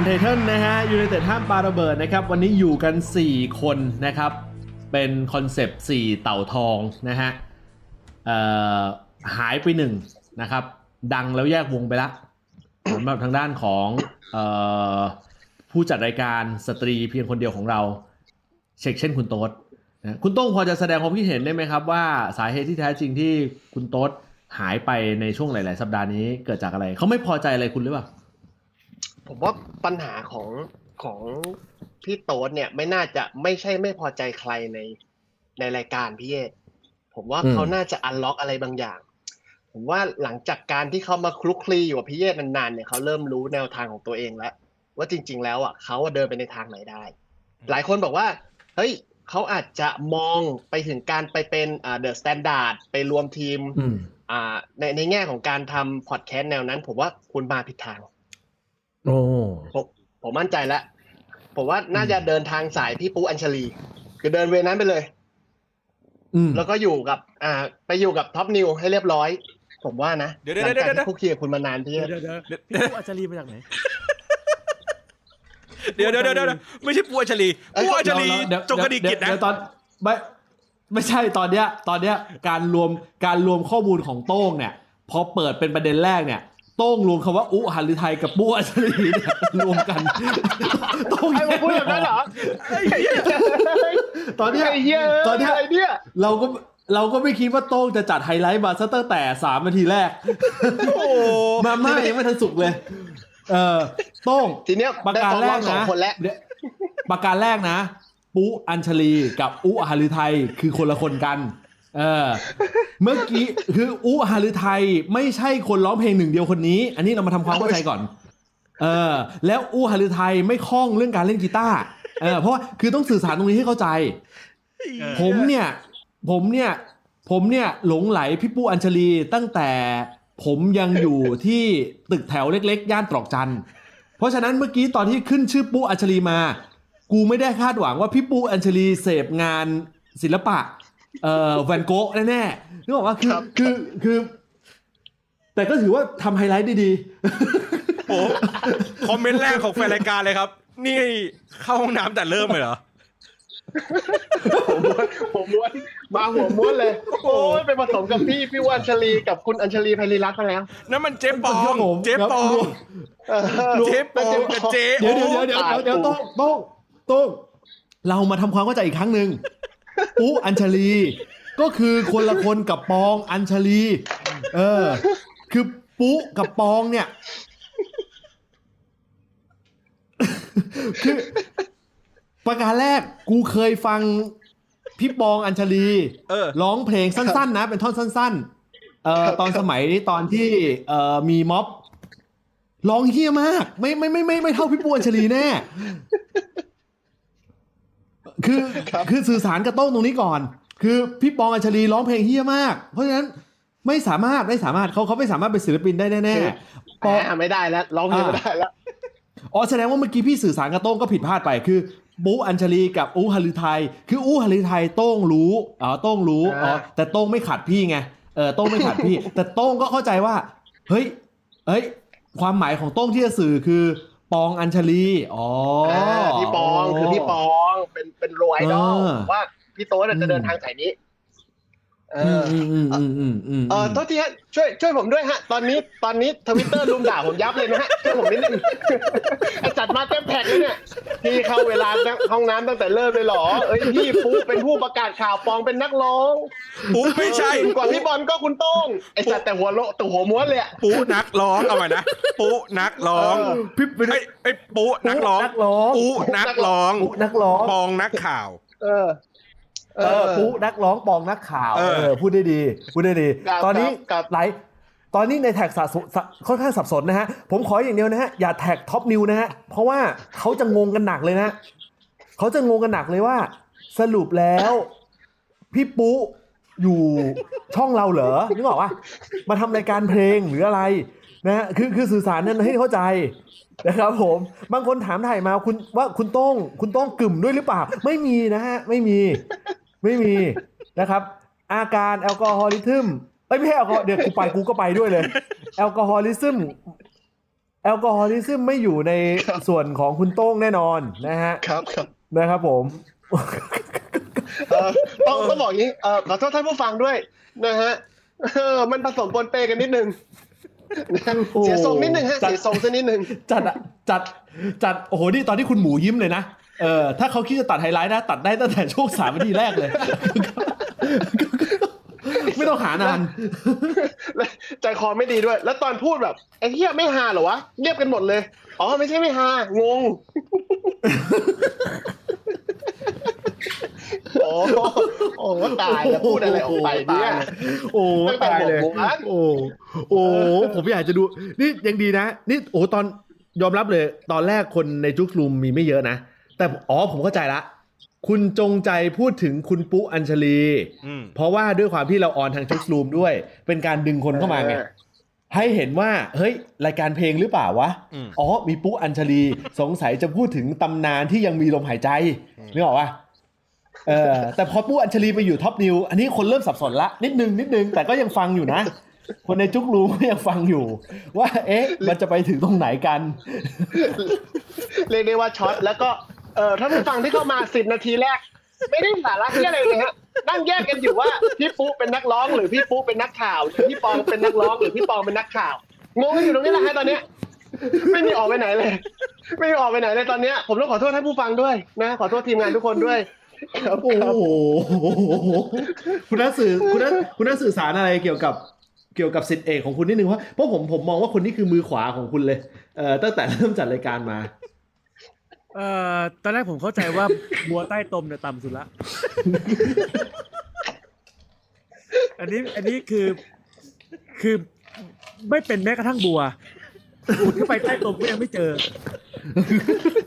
Untitled นะฮะยูไนเต็ดห้ามปาระเบิดนะครับ วันนี้อยู่กัน 4 คนนะครับ เป็นคอนเซปต์4เต่าทองนะฮะหายไปหนึ่งนะครับ ดังแล้วแยกวงไปละสำหรับทางด้านของออผู้จัดรายการสตรีเพียงคนเดียวของเรา เช็คเช่นคุณโต๊ดนะคุณโต้งพอจะแสดงความคิดเห็นได้ไหมครับว่าสาเหตุที่แท้จริงที่คุณโต๊ดหายไปในช่วงหลาย ๆ สัปดาห์นี้เกิดจากอะไร เขาไม่พอใจอะไรคุณหรือเปล่า ผมว่าปัญหาของของพี่โต๊ดเนี่ยไม่น่าจะไม่ใช่ไม่พอใจใครในในรายการพี่เอผมว่าอืมเขาน่าจะอันล็อกอะไรบางอย่าง ผมว่าหลังจากการที่เขามาคลุกคลีอยู่กับพี่เยศนานๆเนี่ยเขาเริ่มรู้แนวทางของตัวเองแล้วว่าจริง ๆ แล้วอะเขาอะเดินไปในทางไหนได้ หลายคนบอกว่า เฮ้ยเขาอาจจะมองไปถึงการไปเป็นอ่า The Standard ไปรวมทีมอืมอ่าในในแง่ของการทำพอดแคสต์แนวนั้น ผมว่าคุณมาผิดทาง โอ้ผมผมมั่นใจแล้วผมว่าน่าจะเดินทางสายพี่ปูอัญชลี คือเดิน way นั้นไปเลยอืมแล้วก็อยู่กับ อ่า ไปอยู่กับ Top News ให้เรียบร้อย ผมว่านะเดี๋ยวหลัเดี๋ยวจากเดี๋ยวที่คุกคีกับคุณมานานพี่เดี๋ยวเดี๋ยวเดี๋ยวพี่ผู้อัจฉรีมาจากไหนเดี๋ยวเดี๋ยวเดี๋ยวเดี๋ยวไม่ใช่ปูอัญชลีปูอัญชลีเดี๋ยวจงกระดิกกิจนะเดี๋ยวตอนไม่ไม่ใช่ตอนเนี้ย ตอนเนี้ยการรวมการรวมข้อมูลของโต้งเนี่ย พอเปิดเป็นประเด็นแรกเนี่ยโต้งรวมคำว่าอุหันฤทัยกับปูอัญชลีเนี่ยรวมกันโต้งไอ้ผมพูดแบบนั้นเหรอตอนเนี้ยไอ้เหี้ยตอนเนี้ยอะไรเนี่ยเราก็เราก็ไม่คิดว่าโต้งจะจัดไฮไลท์มาซะตั้งแต่สามนาทีแรกโอ้มาม่ายังไม่ทันสุกเลย เออโต้งทีเนี้ยประได้การสองแรรอกบสองนะคนแล้วเดี๋ยวประการแรกนะ ปุอัญชลีกับอุหฤทัยคือคนละคนกัน เออเมื่อกี้คืออุหฤทัยไม่ใช่คนร้องเพลงหนึ่งเดียวคนนี้ อันนี้เรามาทำความเข้าใจก่อน เออ แล้วอุหฤทัยไม่คล่องเรื่องการเล่นกีตาร์เออเพราะว่าคือต้องสื่อสารตรงนี้ให้เข้าใจ ผมเนี่ย ผมเนี่ย ผมเนี่ยหลงไหลพี่ปูอัญชลีตั้งแต่ผมยังอยู่ที่ตึกแถวเล็กๆ ย่านตรอกจันเพราะฉะนั้นเมื่อกี้ตอนที่ขึ้นชื่อปูอัญชลีมา กูไม่ได้คาดหวังว่าพี่ปูอัญชลีเสพงานศิลปะ เอ่อแวนโกะแน่ๆนึกออกว่าคือครับคือคือ แต่ก็ถือว่าทำไฮไลท์ได้ดีโหคอมเมนต์แรกของแฟนรายการเลยครับ นี่เข้าห้องน้ำแต่เริ่มเลยเหรอผมม้วนผมม้วนมาหัวม้วนเลย โอ้ยไปผสมกับพี่พี่วันชลีกับคุณอัญชลีไพรีรัตน์มาแล้วนั่นมันเจ๊ปองครับผมเจ๊ปองครับเออเจ๊ปองกับเจ๊เดี๋ยวโอ้เดี๋ยวเดี๋ยวเดี๋ยวเดี๋ยวโต้งโต้งโต้งเรามาทำความเข้าใจอีกครั้งหนึ่ง ปูอัญชลี ก็คือคนละคนกับปองอัญชลี เออ คือปูกับปองเนี่ย คือ ประการแรกกูเคยฟังพี่ปองอัญชลีเออร้องเพลงสั้น ๆ นะ เป็นท่อนสั้น ๆ เอ่อตอนสมัยตอนที่เอ่อมีม็อบร้องเฮี้ยมาก ไม่ไม่ไม่ไม่ไม่เท่าพี่ปูอัญชลีแน่ คือคือสื่อสารกับโต้งตรงนี้ก่อน คือพี่ปองอัญชลีร้องเพลงเฮี้ยมาก เพราะฉะนั้นไม่สามารถไม่สามารถเขาเขาไม่สามารถเป็นศิลปินได้แน่ๆปองอ่าไม่ได้แล้วร้องเพลงไม่ได้แล้วอ๋อแสดงว่าเมื่อกี้พี่สื่อสารกับโต้งก็ผิดพลาดไปคือปูอัญชลีกับอูฮาริไทย คืออูฮาริไทยโต้งรู้อ๋อโต้งรู้อ๋ออ่าแต่โต้งไม่ขัดพี่ไงเออโต้งไม่ขัดพี่ แต่โต้งก็เข้าใจว่า เฮ้ยเฮ้ย ความหมายของโต้งที่จะสื่อคือ ปองอัญชลีอ๋ออาพี่ปองคือพี่ปองเป็นเป็นโรไอดอลเออว่าพี่โต๊ดอะจะเดินทางสายนี้ เออือมอืมอืมอืมอืมเออโทษทีฮะช่วยช่วยผมด้วยฮะ ตอนนี้ตอนนี้ทวิตเตอร์ลุมด่าผมยับเลยนะฮะช่วยผมนิดนึงไอจัดมาเต็มแท็กเลยเนี่ยพี่เข้าเวลาห้องน้ำตั้งแต่เริ่มเลยเหรอเอ้ยพี่ปุ๊เป็นผู้ประกาศข่าวปองเป็นนักร้องปุ๊ไม่ใช่กว่าพี่บอลก็คุณโต้งไอจัดแต่หัวโลแต่หัวม้วนเลยอะปุ๊นักร้องเอาใหม่นะปุ๊นักร้องเออพี่เป็นไอ้ไอ้ปุ๊นักร้องนักร้องปุ๊นักร้องปุ๊นักร้องปองนักข่าว เออ เออปุ๊นักร้องปองนักข่าวเออเออพูดได้ดีพูดได้ดีครับตอนนี้ครับหลายตอนนี้ในแท็กสับสนค่อนข้างสับสนนะฮะ ผมขออย่างเดียวนะฮะ อย่าแท็ก Top News นะฮะ เพราะว่าเขาจะงงกันหนักเลยนะ เขาจะงงกันหนักเลยว่า สรุปแล้ว พี่ปุ๊อยู่ช่องเราเหรอนึกออกว่ามาทำรายการเพลงหรืออะไรนะฮะคือคือสื่อสารนั้นให้เข้าใจนะครับผม บางคนถามถ่ายมาคุณว่าคุณโต้องคุณโต้องกึ่มด้วยหรือเปล่า ไม่มีนะฮะ ไม่มี ไม่มีนะครับ อาการแอลกอฮอลิทึมเอ้ยไม่ใช่แอลกอฮอล์เดี๋ยวกูไปกูก็ไปด้วยเลย alcoholism alcoholism ไม่อยู่ในส่วนของคุณโต้งแน่นอนนะฮะครับครับนะครับผมเอ่อต้องต้องบอกอย่างนี้เอ่อขอโทษท่านผู้ฟังด้วยนะฮะเออมันผสมปนเปกันนิดนึงนะฮะโอ้เสียทรงนิดนึงฮะจัดเสียทรงซะนิดนึงจัดอะจัดจัดโอ้โหนี่ตอนที่คุณหมูยิ้มเลยนะ เออถ้าเขาคิดจะตัดไฮไลท์นะ ตัดได้ตั้งแต่ช่วงสามนาทีแรกเลย ไม่ต้องหานานและใจคอไม่ดีด้วย แล้วตอนพูดแบบไอ้เหี้ยไม่ฮาเหรอวะเงียบกันหมดเลย อ๋อ ไม่ใช่ไม่ฮางงโอ้โหโอ้โหตายแล้วพูดอะไรออกไปเนี่ยโอ้ตั้งแต่ตายเลยหกโมงนะโอ้โอ้ผมอยากจะดู นี่ยังดีนะ นี่โอ้ตอนยอมรับเลย ตอนแรกคนในจุกลุมมีไม่เยอะนะ แต่อ๋อผมเข้าใจละ คุณจงใจพูดถึงคุณปุ๊อัญชลีอืมเพราะว่าด้วยความที่เราออนทางจุกลุมด้วย เป็นการดึงคนเข้ามาไงให้เห็นว่าเฮ้ยรายการเพลงหรือเปล่าวะอืมอ๋อ มีปุ๊อัญชลี สงสัยจะพูดถึงตำนานที่ยังมีลมหายใจนึกออกปะเออแต่พอปุ๊อัญชลีไปอยู่ท็อปนิว อันนี้คนเริ่มสับสนละ นิดนึงนิดนึง แต่ก็ยังฟังอยู่นะ คนในจุกรูก็ยังฟังอยู่ ว่า เอ๊ะ มันจะไปถึงตรงไหนกัน เรียกได้ว่าช็อตแล้วก็ เออท่านผู้ฟังที่เข้ามาสิบนาทีแรก ไม่ได้สาระที่อะไรเลยฮะนั่งแยกกันอยู่ว่าพี่ปุ๊เป็นนักร้องหรือพี่ปุ๊เป็นนักข่าวหรือพี่ปองเป็นนักร้องหรือพี่ปองเป็นนักข่าวงงกันอยู่ตรงนี้แหละฮะตอนเนี้ยไม่มีออกไปไหนเลย ไม่มีออกไปไหนเลยตอนเนี้ยผมต้องขอโทษท่านผู้ฟังด้วยนะขอโทษทีมงานทุกคนด้วยครับโอ้โหคุณนักสื่อคุณนักคุณนักสื่อสารอะไรเกี่ยวกับเกี่ยวกับสิทธิเอกของคุณนิดนึงเพราเพราะผมผมมองว่าคนนี้คือมือขวาของคุณเลยเอ่อตั้งแต่เริ่มจัดรายการมา เอ่อตอนแรกผมเข้าใจว่าบัวใต้ตมเนี่ยต่ำสุดละ อันนี้อันนี้คือ คือไม่เป็นแม้กระทั่งบัวอุดเข้าไปใต้ตมก็ยังไม่เจอ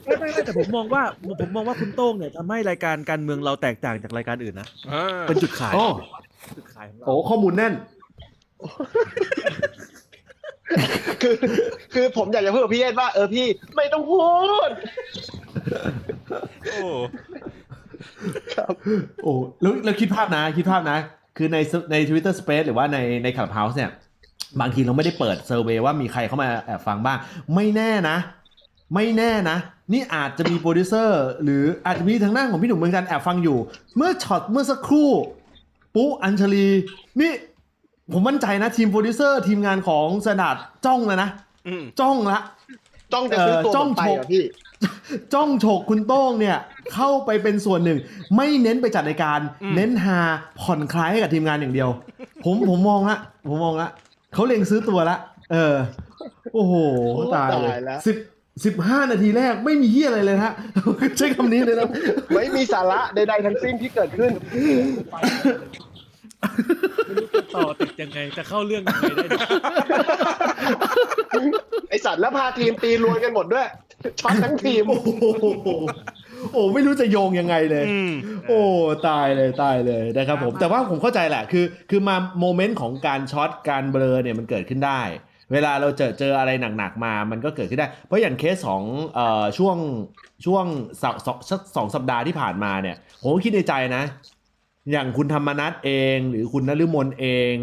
ไม่ไม่ไม่แต่ผมมองว่าผมมองว่าคุณโต้งเนี่ยทำให้รายการการเมืองเราแตกต่างจากรายการอื่นนะอ่าเป็นจุดขายอ๋อจุดขายของเราโอ้ข้อมูลแน่นคือ คือผมอยากจะพูดกับพี่เอสว่าเออพี่ไม่ต้องพูด โอ้ครับโอ้แล้วแล้วคิดภาพนะคิดภาพนะ คือในใน Twitter Space หรือว่าในใน Clubhouse เนี่ย บางทีเราไม่ได้เปิด survey ว่ามีใครเข้ามาแอบฟังบ้าง ไม่แน่นะ ไม่แน่นะ นี่อาจจะมีโปรดิวเซอร์หรืออาจจะมีทางด้านของพี่หนุ่มเหมือนกันแอบฟังอยู่ เมื่อช็อตเมื่อสักครู่ ปุ๊อัญชลี นี่ผมมั่นใจนะทีมโปรดิวเซอร์ทีมงานของสนัดจ้องแล้วนะอืมจ้องละจ้องจะซื้อตัวเอ่อจ้องผมไปฉกเหรอพี่ จ้องฉกคุณโต้งเนี่ย เข้าไปเป็นส่วนหนึ่ง ไม่เน้นไปจัดรายการอืมเน้นหาผ่อนคลายให้กับทีมงานอย่างเดียว ผมผมมองละผมมองละเขาเล็งซื้อตัวละเออ โอ้โหโอ้ตายเลยตายแล้วสิบสิบห้านาทีแรกไม่มีเฮียอะไรเลยฮะ ใช้คำนี้เลยนะ ไม่มีสาระใดๆทั้งสิ้นที่เกิดขึ้น ไม่รู้จะต่อติดยังไงจะเข้าเรื่องยังไงได้เนี่ยไอสัตว์แล้วพาทีมตีรวนกันหมดด้วยช็อตทั้งทีม โอ้โหโอ้ไม่รู้จะโยงยังไงเลยอืมโอ้ตายเลยตายเลยนะครับผมแต่ว่าผมเข้าใจแหละคือ คือมา moment ของการช็อตการเบลอเนี่ยมันเกิดขึ้นได้ เวลาเราเจอเจออะไรหนักๆมามันก็เกิดขึ้นได้ เพราะอย่างเคสของเอ่อช่วงช่วงสองสองสักสองสัปดาห์ที่ผ่านมาเนี่ย ผมก็คิดในใจนะ อย่างคุณธรรมนัสเอง หรือคุณนฤมลเอง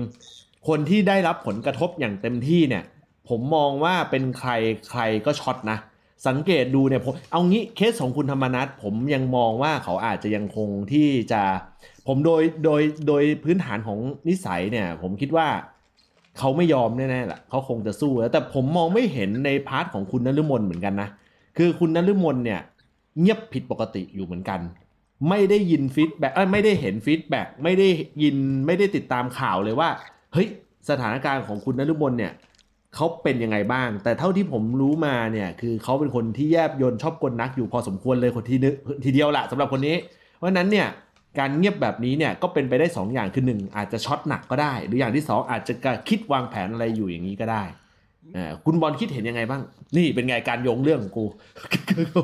คนที่ได้รับผลกระทบอย่างเต็มที่เนี่ย ผมมองว่าเป็นใครใครก็ช็อตนะ สังเกตดูเนี่ยผมเอางี้เคสของคุณธรรมนัสผมยังมองว่าเขาอาจจะยังคงที่จะ ผมโดยโดยโดยพื้นฐานของนิสัยเนี่ย ผมคิดว่าเขาไม่ยอมแน่ๆแหละเขาคงจะสู้แล้วแต่ผมมองไม่เห็นใน part ของคุณนฤมลเหมือนกันนะคือคุณนฤมลเนี่ยเงียบผิดปกติอยู่เหมือนกัน ไม่ได้ยิน feedback ไม่ได้เห็น feedback ไม่ได้ยินไม่ได้ติดตามข่าวเลยว่า เฮ้ย สถานการณ์ของคุณนฤมลเนี่ยเขาเป็นยังไงบ้าง แต่เท่าที่ผมรู้มาเนี่ย คือเขาเป็นคนที่แยบยนชอบกลนักอยู่พอสมควรเลยคนที่นึทีเดียวละสำหรับคนนี้ เพราะนั้นเนี่ยการเงียบแบบนี้เนี่ยก็เป็นไปได้สองอย่างคือหนึ่งอาจจะช็อตหนักก็ได้ หรืออย่างที่สองอาจจะคิดวางแผนอะไรอยู่อย่างนี้ก็ได้ อ่าคุณบอลคิดเห็นยังไงบ้าง นี่เป็นไงการโยงเรื่องของกู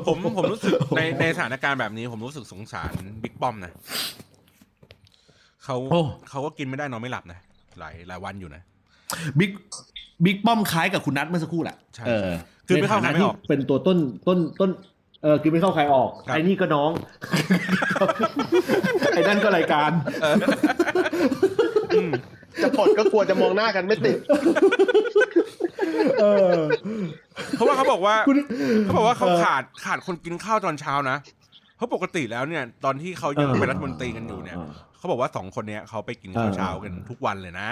ผมผมรู้สึกในในสถานการณ์แบบนี้ ผมรู้สึกสงสารบิ๊กป้อมนะเขาโอ้ เขาก็กินไม่ได้นอนไม่หลับนะหลายหลายวันอยู่นะ บิ๊กบิ๊กป้อมคล้ายกับคุณนัทเมื่อสักครู่แหละใช่เออคือไม่เข้าในฐใครไม่ออกที่เป็นตัวต้นต้นต้นเออคือไม่เข้าใครออกครับ ไอ้นี่ก็น้อง ไอ้นั่นก็รายการ อืม จะปลดก็กลัวจะมองหน้ากันไม่ติดเออเพราะว่าเขาบอกว่าคุณเขาบอกว่าเขาเออขาดขาดคนกินข้าวตอนเช้านะเพราะปกติแล้วเนี่ย ตอนที่เขายังเออเป็นรัฐมนตรีกันอยู่เนี่ยเขาบอกว่าสองคนเนี้ยเขาไปกินข้าวเช้ากันทุกวันเลยนะ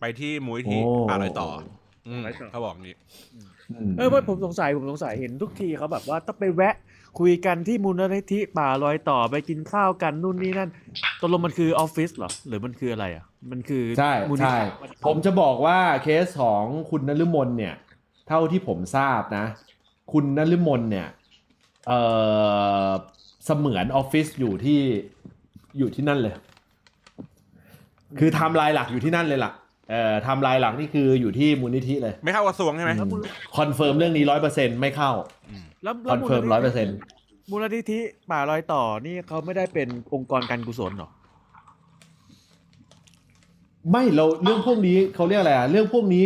ไปที่มูลที่โอ้ป่าลอยต่ออืมลอยต่อเขาบอกงี้เออว่าผมสงสัยผมสงสัยเห็นทุกทีเขาแบบว่าต้องไปแวะ คุยกันที่มูลนิธิป่าลอยต่อไปกินข้าวกันนู่นนี่นั่นตกลงมันคือออฟฟิศเหรอ หรือมันคืออะไรอะ มันคือใช่มูลนิใช่ธิผมจะบอกว่าเคสของคุณนฤมลเนี่ย เท่าที่ผมทราบนะ คุณนฤมลเนี่ยเออเสมือนออฟฟิศอยู่ที่อยู่ที่นั่นเลย คือไทำลายหลักอยู่ที่นั่นเลยล่ะเอ่อไทำลายหลักนี่คืออยู่ที่มูลนิธิเลย ไม่เข้ากระทรวงใช่ไหมอืมคอนเฟิร์มเรื่องนี้ร้อยเปอร์เซ็นต์ไม่เข้าอืม แล้ว confirm ร้อยเปอร์เซ็นต์มูลนิธิป่ารอยต่อนี่เขาไม่ได้เป็นองค์กรการกุศลเหรอไม่เราเรื่องพวกนี้เขาเรียกอะไรอะเรื่องพวกนี้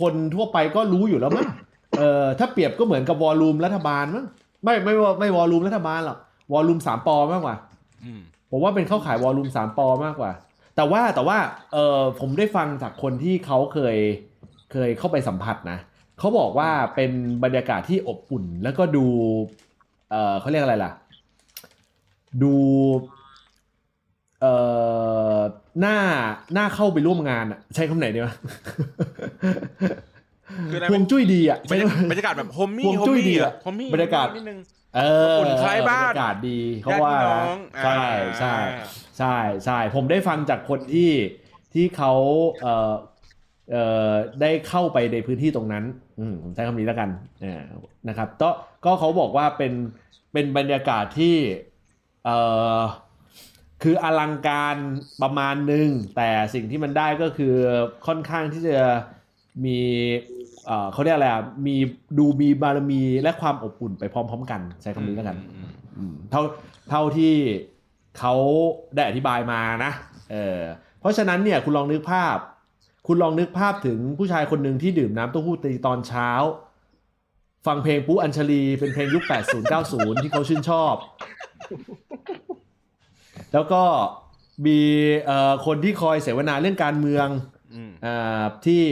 คนทั่วไปก็รู้อยู่แล้วมั้งเออถ้าเปรียบก็เหมือนกับวอลลุ่มรัฐบาลมั้งไม่ไม่ว่าไม่วอลลุ่มรัฐบาลหรอกวอลลุ่มสามปอมากกว่าอืมผมว่าเป็นเข้าขายวอลลุ่มสามปอมากกว่า แต่ว่าแต่ว่าเออผมได้ฟังจากคนที่เขาเคยเคยเข้าไปสัมผัสนะ เขาบอกว่าเป็นบรรยากาศที่อบอุ่น แล้วก็ดู เออเขาเรียกอะไรล่ะ ดูเออหน้าหน้าเข้าไปร่วมงานอะใช้คำไหนดีวะคืออะไรฮวงจุ้ยดีอะบรรยากาศบรรยากาศแบบโฮมมี่ฮวงโฮมจุ้ยดีมี่อะอะโฮมมี่บรรยากาศ นิดนึง เอออุ่นคล้ายบ้านบรรยากาศดีเขาญติว่าพี่น้นะองใช่ใช่ใช่ใช่ผมได้ฟังจากคนที่ที่เขาเอ่อเอ่อได้เข้าไปในพื้นที่ตรงนั้น อืมผมใช้คำนี้แล้วกันเออนะครับก็ก็เขาบอกว่าเป็นเป็นบรรยากาศที่เอ่อคืออลังการประมาณหนึ่งแต่สิ่งที่มันได้ก็คือค่อนข้างที่จะมีเอ่อเขาเรียกอะไรอะมีดูมีบารมีและความอบอุ่นไปพร้อมๆกัน ใช้คำนี้แล้วกันอืมอืมเท่าเท่าที่เขาได้อธิบายมานะเออเพราะฉะนั้นเนี่ยคุณลองนึกภาพ คุณลองนึกภาพถึงผู้ชายคนหนึ่งที่ดื่มน้ำเต้าหู้ตีตอนเช้า ฟังเพลงปุ๊อัญชลีเป็นเพลงยุค 80 90 ที่เขาชื่นชอบ แล้วก็มีเอ่อคนที่คอยเสวนาเรื่องการเมืองอืมอ่าที่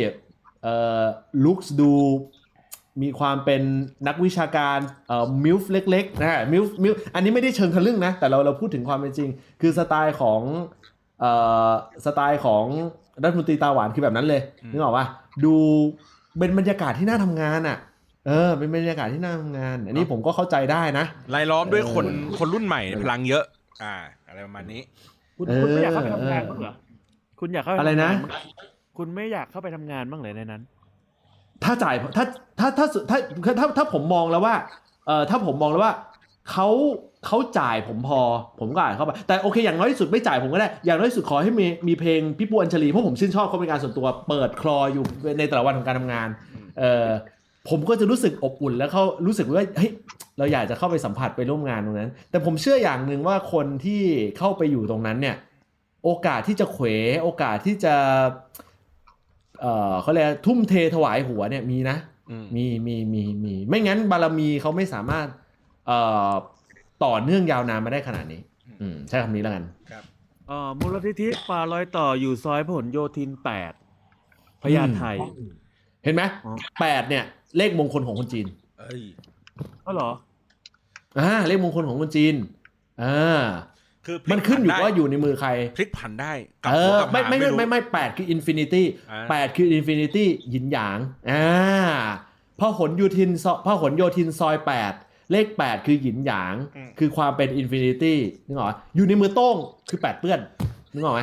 เอ่อ look ดูมีความเป็นนักวิชาการเอ่อ MILF เล็กๆนะฮะ MILF MILF อันนี้ไม่ได้เชิงทะลึ่งนะ แต่เราเราพูดถึงความเป็นจริง คือสไตล์ของเอ่อสไตล์ของ รัฐมนตรีตาหวานคือแบบนั้นเลยนึกออกปะดูเป็นบรรยากาศที่น่าทำงานอะ เออ เป็นบรรยากาศที่น่าทำงาน อันนี้ผมก็เข้าใจได้นะรายล้อมด้วยคนเออคนรุ่นใหม่พลังเยอะ อ่า อะไรประมาณนี้ คุณเออคุณไม่อยากเข้าไปทำงานบ้างเหรอคุณอยากเข้าไปอะไรนะทำงาบ้างคุณไม่อยากเข้าไปทำงานบ้างเลยในนั้น ถ้าจ่ายถ้าถ้าถ้าถ้าถ้าถ้าถ้าผมมองแล้วว่า เอ่อถ้าผมมองแล้วว่าเขา เขาจ่ายผมพอผมก็อาจเข้าไปแต่โอเคอย่างน้อยที่สุดไม่จ่ายผมก็ได้ อย่างน้อยที่สุดขอให้มีมีเพลงพี่ปูอัญชลีเพราะผมชื่นชอบเขาเป็นการส่วนตัวเปิดคลออยู่ในแต่ละวันของการทำงานเออผมก็จะรู้สึกอบอุ่นแล้วเขารู้สึกว่าเฮ้ยเราอยากจะเข้าไปสัมผัสไปร่วมงานตรงนั้น แต่ผมเชื่ออย่างหนึ่งว่าคนที่เข้าไปอยู่ตรงนั้นเนี่ย โอกาสที่จะเขวโอกาสที่จะเอ่อเขาเรียกทุ่มเทถวายหัวเนี่ยมีนะอืมมีมีมีมีไม่งั้นบารมีเขาไม่สามารถเอ่อ ต่อเนื่องยาวนานมาได้ขนาดนี้ อืมใช้คำนี้แล้วกันเอ่อมูลนิธิป่ารอยต่ออยู่ซอยพหลโยธินแปดพญาไทเห็นไหมอ๋อแปดเนี่ย เลขมงคลของคนจีนเอ้ยก็เหรออ่าเลขมงคลของคนจีนอ่าคือมันขึ้นอยู่พลิกผันว่าอยู่ในมือใคร พลิกผันได้กลับเอหัวอกลับไม่หางไม่ไม่รู้ไม่ไม่แปดคือ infinity อ่าแปดคือ infinity หยินหยางอ่าพหลโยธินซอยพหลโยธินซอยแปด เลขแปดคือหยินหยาง คือความเป็นอินฟินิตี้นึกออกไหมอยู่ในมือโต้งคือแปดเปื้อนนึกออกไหม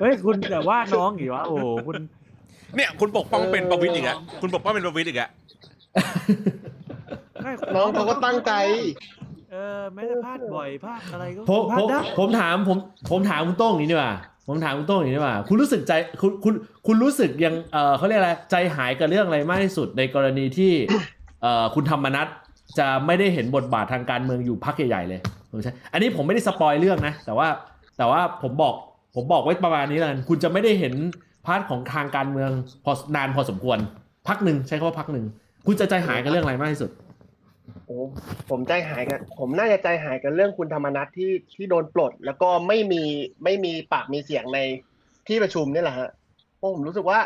เฮ้ยคุณแต่ว่าน้องอีกวะโอ้โหคุณ เนี่ย คุณปกป้องเป็นประวิตรอีกอะคุณปกป้องเป็นประวิตรอีกอะไม่น้องเขาก็ตั้งใจ เออไม่ได้พลาดบ่อยพลาดอะไรก็ผมพลาผดมได้ผมถามผมผมถามคุณโต้งอย่างนี้ดีกว่า ผมถามคุณโต้งอย่างนี้ดีกว่า คุณรู้สึกใจคุณคุณคุณรู้สึกยังเออเขาเรียกอะไรใจหายกับเรื่องอะไรมากที่สุดในกรณีที่เออคุณธรรมนัสจะไม่ได้เห็นบทบาททางการเมืองอยู่พักใหญ่ๆเลยผมใช่อันนี้ผมไม่ได้ spoil เรื่องนะ แต่ว่าแต่ว่าผมบอกผมบอกไว้ประมาณนี้แล้วกันคุณจะไม่ได้เห็น part ของทางการเมืองพอนานพอสมควรพักหนึ่งใช้คำว่าพักหนึ่งคุณจะใจหายกับเรื่องอะไรมากที่สุด โอ้ผมใจหายกันผมน่าจะใจหายกันเรื่องคุณธรรมนัสที่ที่โดนปลด แล้วก็ไม่มีไม่มีปากมีเสียงในที่ประชุมนี่แหละฮะเพราะผมรู้สึกว่า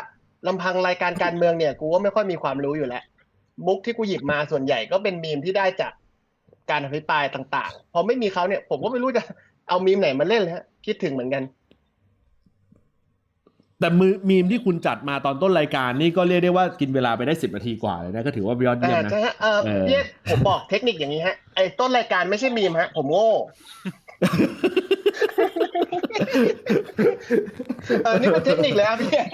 ลำพังรายการการเมืองเนี่ย กูก็ไม่ค่อยมีความรู้อยู่แล้ว มุกที่กูหยิบมาส่วนใหญ่ก็เป็นมีมที่ได้จากการอภิปรายต่าง ๆ พอไม่มีเขาเนี่ย ผมก็ไม่รู้จะเอามีมไหนมาเล่นเลยฮะคิดถึงเหมือนกัน แต่มือมีมที่คุณจัดมาตอนต้นรายการนี่ก็เรียกได้ว่ากินเวลาไปได้สิบนาทีกว่าเลยนะก็ถือว่ายอดเยี่ยมอ่านะใช่ฮะเออเออพี่เอ๊ะผมบอกเทคนิคอย่างนี้ฮะไอ้ต้นรายการไม่ใช่มีมฮะ ผมโง่เออนี่เป็นเทคนิคเลยครับพี่เอ๊ะ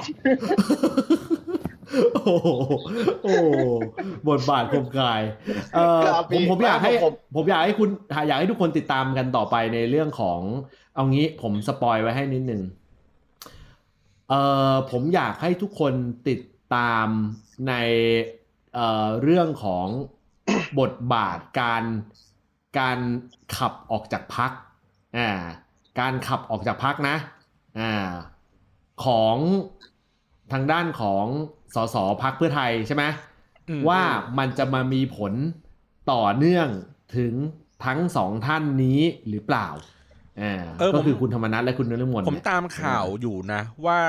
โอ้โหโอ้โหบทบาทคมกายเออครับผมพี่ผมอยากให้ผมผมอยากให้คุณอยากให้ทุกคนติดตามกันต่อไปในเรื่องของเอางี้ผมสปอยไว้ให้นิดนึง เออผมอยากให้ทุกคนติดตามในเอ่อเรื่องของบทบาทการการขับออกจากพักอ่าการขับออกจากพักนะอ่าของทางด้านของสสพักเพื่อไทยใช่ไหมอืมว่ามันจะมามีผลต่อเนื่องถึงทั้งสองท่านนี้หรือเปล่าอ่าเออ ก็ผมคือคุณธรรมนัฐและคุณนฤมลผมเนี่ยตามข่าวอยู่นะ ว่า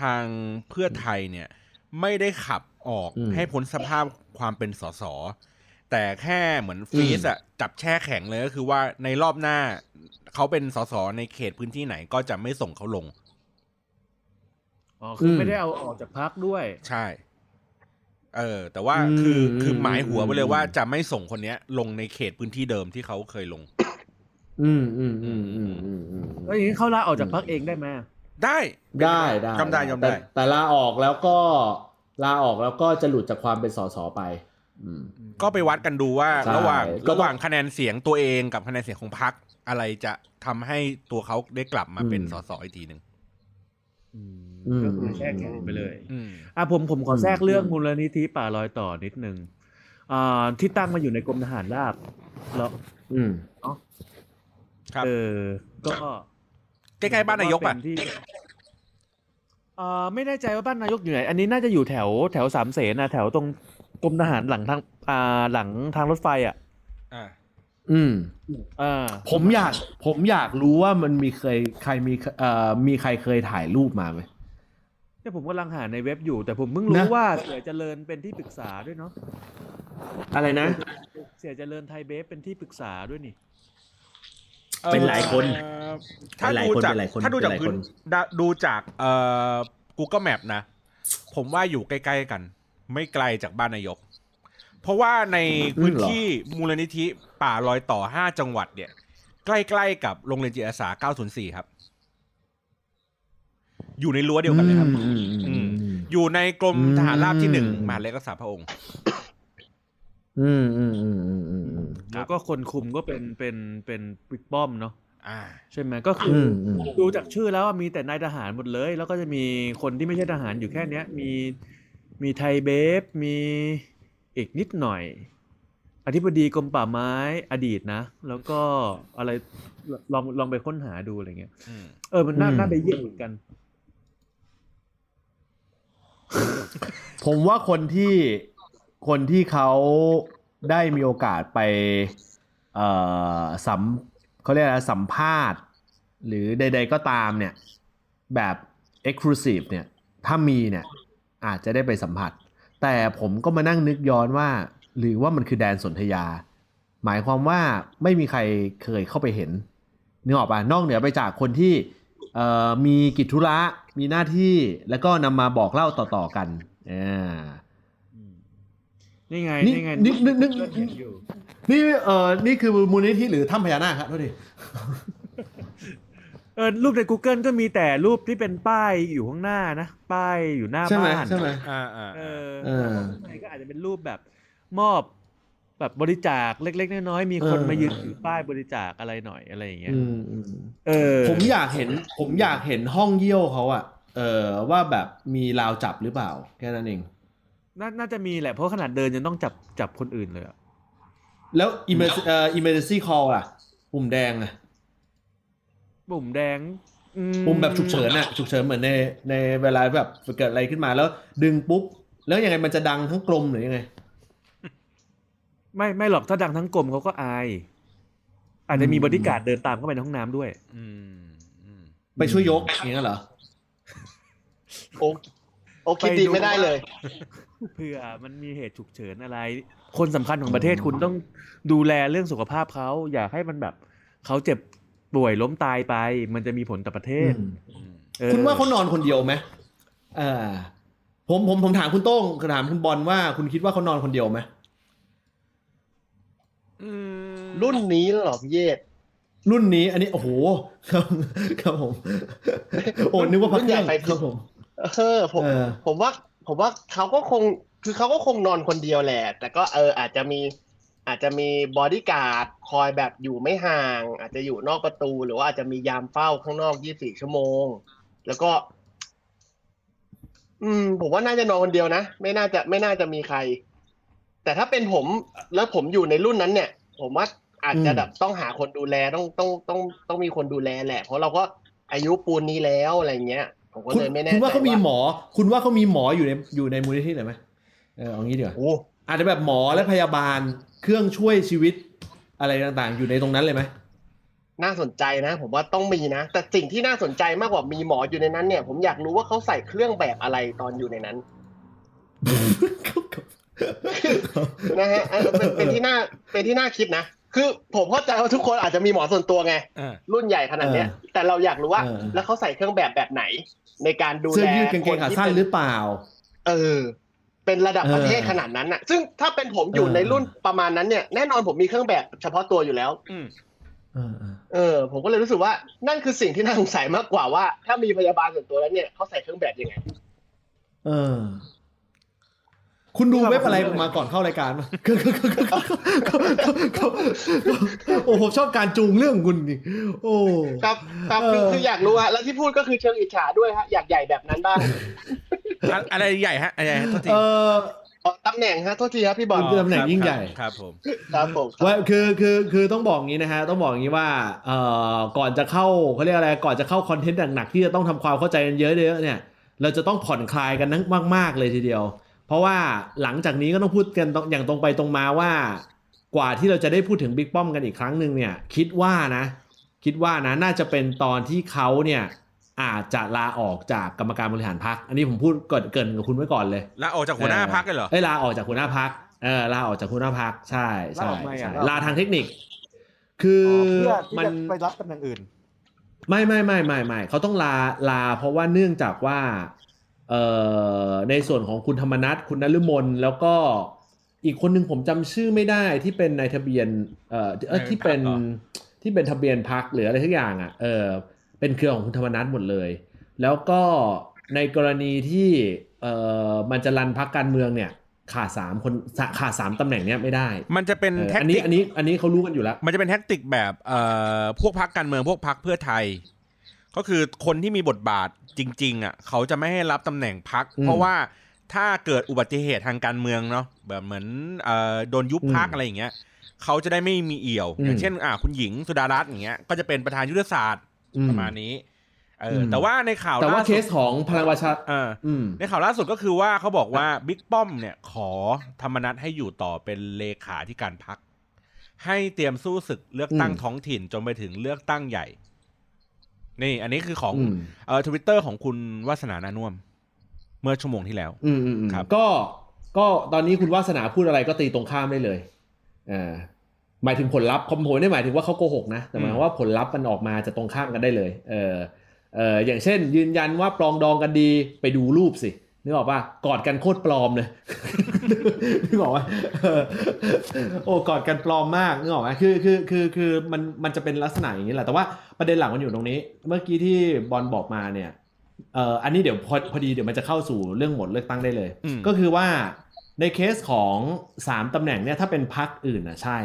ทางเพื่อไทยเนี่ย ไม่ได้ขับออกอืมให้พ้นสภาพความเป็นสสแต่แค่เหมือนฟรีซอะจับแช่แข็งเลยก็คือว่าในรอบหน้า เขาเป็นสสในเขตพื้นที่ไหนก็จะไม่ส่งเขาลงอ๋อคืออมไม่ได้เอาออกจากพักด้วย ใช่ เออ แต่ว่าอืมคือคืออืมหมายหัวไปเลยอืมว่าจะไม่ส่งคนเนี้ย ลงในเขตพื้นที่เดิมที่เขาเคยลง อืมอืมอืมอืมอืมอืมแล้วอย่างนี้เขาลาออกจากพักเองได้ไหมได้ได้ได้ยอมได้ยอมได้แต่แต่ลาออกแล้วก็ลาออกแล้วก็จะหลุดจากความเป็นสสไปอืมก็ไปวัดกันดูว่าใช่ระหว่างก็ต้องระหว่างคะแนนเสียงตัวเองกับคะแนนเสียงของพรรคอะไรจะทำให้ตัวเขาได้กลับมาเป็นอืมสสอีกทีหนึ่งอืมก็คือแช่แข็งไปเลยอืมอะผมผมขออืมแทรกเรื่องมูลนิธิป่ารอยต่อนิดนึงอ่าที่ตั้งมาอยู่ในกรมทหารราบแล้วอืมครับ เออ ก็ใกล้ๆบ้านนายกป่ะเป็ที่อ่าไม่แน่ใจว่าบ้านนายกอยู่ไหน อันนี้น่าจะอยู่แถวแถวสามเสนนะแถวตรงกรมทหารหลังทางอ่าหลังทางรถไฟอะอ่าอืมอ่าผมอยาก ผมอยากรู้ว่ามันมีเคยใครมีเอ่อมีใครเคยถ่ายรูปมาไหมเนี่ยผมกำลังหาในเว็บอยู่ แต่ผมเพิ่งรู้นะว่าเสียเจริญเป็นที่ปรึกษาด้วยเนาะอะไรนะ เสียเจริญไทยเบฟเป็นที่ปรึกษาด้วยนี่ เป็นหลายคนเอ่อถ้าเป็นหลายดูคนจากเป็นหลายคน ถ้าดูจากเป็นหลายพื้คนนดาดูจากเอ่อ Google Map นะ ผมว่าอยู่ใกล้ๆกัน ไม่ไกลจากบ้านนายก เพราะว่าในพื้นที่มูลนิธิป่ารอยต่อ 5 จังหวัดเนี่ย ใกล้ๆกับโรงเรียนจิตอาสา 904 ครับ อยู่ในรั้วเดียวกันเลยครับอืมอืมอืมอืมอยู่ในกรมทหารราบที่หนึ่งอืมมหาดเล็กรักษาพระองค์ อืมอืมอืมอืมอืมอืม แล้วก็คนคุมก็เป็นเป็นเป็นบิ๊กป้อมเนาะอ่า ใช่ไหมก็คืออือมอืม ดูจากชื่อแล้วอะมีแต่นายทหารหมดเลย แล้วก็จะมีคนที่ไม่ใช่ทหารอยู่แค่เนี้ย มีมีไทยเบฟมีอีกนิดหน่อย อธิบดีกรมป่าไม้อดีตนะ แล้วก็อะไรลองลองไปค้นหาดูอะไรเงี้ย อืมเออ มันน่าน่าไปเยี่ยมเหมือนกัน ผมว่าคนที่ คนที่เขาได้มีโอกาสไปเอ่อสัมเขาเรียกอะไรสัมภาษณ์ หรือใด ๆก็ตามเนี่ย แบบ Exclusive เนี่ย ถ้ามีเนี่ย อาจจะได้ไปสัมผัส แต่ผมก็มานั่งนึกย้อนว่า หรือว่ามันคือแดนสนธยา หมายความว่าไม่มีใครเคยเข้าไปเห็นนึกออกป่ะนอกเหนือไปจากคนที่มีกิจธุระ มีหน้าที่แล้วก็นำมาบอกเล่าต่อๆกันอ่า นี่ไงนี่นี่ไงนึกนึกนึกเห็นอยู่นี่เอ่อนี่คือมูลนิธิหรือถ้ำพญานาคครับโทษทีเออรูปใน Google ก็มีแต่รูปที่เป็นป้ายอยู่ข้างหน้านะป้ายอยู่หน้าใช่ไหมบ้านใช่ไหมอ่าอ่าเออเออข้างในก็อาจจะเป็นรูปแบบมอบแบบบริจาคเล็ก ๆ น้อยๆมีคนเออมายืนถือป้ายบริจาคอะไรหน่อยอะไรอย่างเงี้ยอืมอืมเออ ผมอยากเห็น ผมอยากเห็นห้องเยี่ยวเขาอะเออว่าแบบมีราวจับหรือเปล่า แค่นั้นเอง นาน่าจะมีแหละเพราะขนาดเดินยังต้องจับจับคนอื่นเลยอะแล้ว emergency เอ่อ emergency call อะปุ่มแดงอะปุ่มแดงอืปุ่มแบบฉุกเฉินอะฉุกเฉินเหมือนในในเวลาแบบเกิดอะไรขึ้นมาแล้ว ดึงปุ๊บ แล้วยังไงมันจะดังทั้งกลมหรือยังไง ไม่ไม่หรอกถ้าดังทั้งกลมเขาก็อาย อาจจะมีอืมบริการดเดินตามเข้าไปในห้องน้ำด้วย อืมอืมไปช่วยยกอย่างเงี้ยเหรอโอ้โอคิดดีไม่ได้เลย เผื่อมันมีเหตุฉุกเฉินอะไร คนสำคัญของประเทศคุณต้องดูแลเรื่องสุขภาพเขาอย่าให้มันแบบเขาเจ็บป่วยล้มตายไป มันจะมีผลต่อประเทศอืมเออคุณว่าเขานอนคนเดียวไหมเออผมผมผมถามคุณโต้งถามคุณบอลว่าคุณคิดว่าเขานอนคนเดียวไหมอืมรุ่นนี้แล้วเหรอพี่เยศรุ่นนี้ อันนี้โอ้โหครับครับผมโอ้นึกว่าพักรุ่นใหญ่ไปครับผมเออผมเออผมว่า ผมว่าเขาก็คงคือเขาก็คงนอนคนเดียวแหละ แต่ก็เอออาจจะมีอาจจะมีบอดี้การ์ดคอยแบบอยู่ไม่ห่าง อาจจะอยู่นอกประตู หรือว่าอาจจะมียามเฝ้าข้างนอก 24 ชั่วโมง แล้วก็ อืม ผมว่าน่าจะนอนคนเดียวนะ ไม่น่าจะไม่น่าจะมีใคร แต่ถ้าเป็นผมแล้วผมอยู่ในรุ่นนั้นเนี่ย ผมว่าอาจจะแบบต้องหาคนดูแลต้องต้องต้องต้องมีคนดูแลแหละ เพราะเราก็อายุปูนนี้แล้วอะไรเงี้ย ผมก็คุณเลยไม่แน่ใจคุณว่าเขามีหมอ คุณว่าเขามีหมออยู่ในอยู่ในมูลนิธิไหนไหมเออเอางี้ดีกว่าโอ้อาจจะแบบหมอและพยาบาลเครื่องช่วยชีวิตอะไรต่างๆ อยู่ในตรงนั้นเลยไหมน่าสนใจนะ ผมว่าต้องมีนะ แต่สิ่งที่น่าสนใจมากกว่ามีหมออยู่ในนั้นเนี่ย ผมอยากรู้ว่าเขาใส่เครื่องแบบอะไรตอนอยู่ในนั้นนะฮะเออเป็นเป็นที่น่าเป็นที่น่าคิดนะคือผมเข้าใจว่าทุกคนอาจจะมีหมอส่วนตัวไงอ่ารุ่นใหญ่ขนาดเนี้ยเออแต่เราอยากรู้ว่าเออแล้วเขาใส่เครื่องแบบแบบไหน ในการดูเสื้อแลยืดกางเกงขาสั้นหรือเปล่า เออ เป็นระดับเออประเทศขนาดนั้นน่ะซึ่งถ้าเป็นผมอยู่เออในรุ่นประมาณนั้นเนี่ยแน่นอนผมมีเครื่องแบบเฉพาะตัวอยู่แล้วอืมเออเออเออ ผมก็เลยรู้สึกว่า นั่นคือสิ่งที่น่าสงสัยมากกว่าว่า ถ้ามีพยาบาลส่วนตัวแล้วเนี่ยเขาใส่เครื่องแบบยังไง เออ คุณดูเว็บอะไรมาก่อนเข้ารายการปะโอ้ผมชอบการจูงเรื่องคุณนี่โอ้ครับครับคือเออคืออยากรู้ฮะแล้วที่พูดก็คือเชิงอิจฉาด้วยฮะอยากใหญ่แบบนั้นบ้างอะอะไรใหญ่ฮะอะไรฮะโทษทีเอออ๋อตำแหน่งฮะโทษทีครับพี่บอลเป็นตำแหน่งยิ่งใหญ่ครับผมครับผมว่าคือคือคือต้องบอกงี้นะฮะต้องบอกงี้ว่าเอ่อก่อนจะเข้าเขาเรียกอะไรก่อนจะเข้าคอนเทนต์หนักๆที่จะต้องทำความเข้าใจกันเยอะๆเนี่ย เราจะต้องผ่อนคลายกันทั้งมาก ๆ เลยทีเดียว เพราะว่าหลังจากนี้ก็ต้องพูดกันตรงอย่างตรงไปตรงมาว่า กว่าที่เราจะได้พูดถึงบิ๊กป้อมกันอีกครั้งหนึ่งเนี่ย คิดว่านะ คิดว่านะน่าจะเป็นตอนที่เขาเนี่ยอาจจะลาออกจากกรรมการบริหารพัก อันนี้ผมพูดเกิดเกินกับคุณไว้ก่อนเลยลาออกจากหัวหน้าพักเลยเหรอเอ้ยลาออกจากหัวหน้าพักเออลาออกจากหัวหน้าพักใช่ใช่ลาออกทำไมใช่อะลาทางเทคนิค คืออ๋อเพื่อที่มันจะไปรับตำแหน่งอื่น ไม่ไม่ไม่ไม่ไม่เขาต้องลาลาเพราะว่าเนื่องจากว่าเอ่อ ในส่วนของคุณธรรมนัทคุณนฤมลแล้วก็อีกคนหนึ่งผมจำชื่อไม่ได้ที่เป็นนายทะเบียนเอ่อเอ่อที่เป็นนายพรรคเหรอที่เป็นทะเบียนพักหรืออะไรทุกอย่างอะเออเป็นเครือของคุณธรรมนัทหมดเลย แล้วก็ในกรณีที่เอ่อมันจะรันพักการเมืองเนี่ยขาดสามคนขาดสามตำแหน่งเนี้ยไม่ได้ มันจะเป็นเออแท็กอันนี้ติกอันนี้อันนี้เขารู้กันอยู่แล้ว มันจะเป็นแท็กติกแบบเอ่อพวกพักการเมืองพวกพักเพื่อไทย ก็คือคนที่มีบทบาทจริง ๆ อะ เขาจะไม่ให้รับตำแหน่งพักอืมเพราะว่าถ้าเกิดอุบัติเหตุทางการเมืองเนาะแบบเหมือนเอ่อโดนยุบพักอืมอะไรอย่างเงี้ยเขาจะได้ไม่มีเอี่ยวอืมอย่างเช่น อ่า คุณหญิงสุดารัตน์อย่างเงี้ยก็จะเป็นประธานยุทธศาสตร์อืมประมาณนี้เอออมแต่ว่าในข่าวแต่ว่าล่เคสุสดของพลังประชาเอออืมในข่าวล่าสุดก็คือว่าเขาบอกว่าบิ๊กป้อมเนี่ยขอธรรมนัตให้อยู่ต่อเป็นเลขาที่การพัก ให้เตรียมสู้ศึกเลือกตั้งอืมท้องถิ่นจนไปถึงเลือกตั้งใหญ่ นี่ อันนี้คือของอืมเอ่อทวิตเตอร์ของคุณวาสนานานุ่วมเมื่อชั่วโมงที่แล้วอืมอืมอืมครับ ก็ก็ตอนนี้คุณวาสนาพูดอะไรก็ตีตรงข้ามได้เลยอ่าหมายถึงผลลัพธ์ผมผมไม่ได้หมายถึงว่าเขาโกหกนะแต่หมายความว่าผลลัพธ์มันออกมาจะตรงข้ามกันได้เลย เออเอออย่างเช่น ยืนยันว่าปลองดองกันดีไปดูรูปสิ นึกออกป่ะกอดกันโคตรปลอมเลยนึกออกป่ะเออโอ้กอดกันปลอมมากนึกออกไหมคือคือคือคือมันมันจะเป็นลักษณะอย่างนี้แหละแต่ว่าประเด็นหลักมันอยู่ตรงนี้ เมื่อกี้ที่บอลบอกมาเนี่ยเอ่ออันนี้เดี๋ยวพอพอดีเดี๋ยวมันจะเข้าสู่เรื่องหมดเลือกตั้งได้เลยอืมก็คือว่าในเคสของสามตำแหน่งเนี่ยถ้าเป็นพักอื่นนะใช่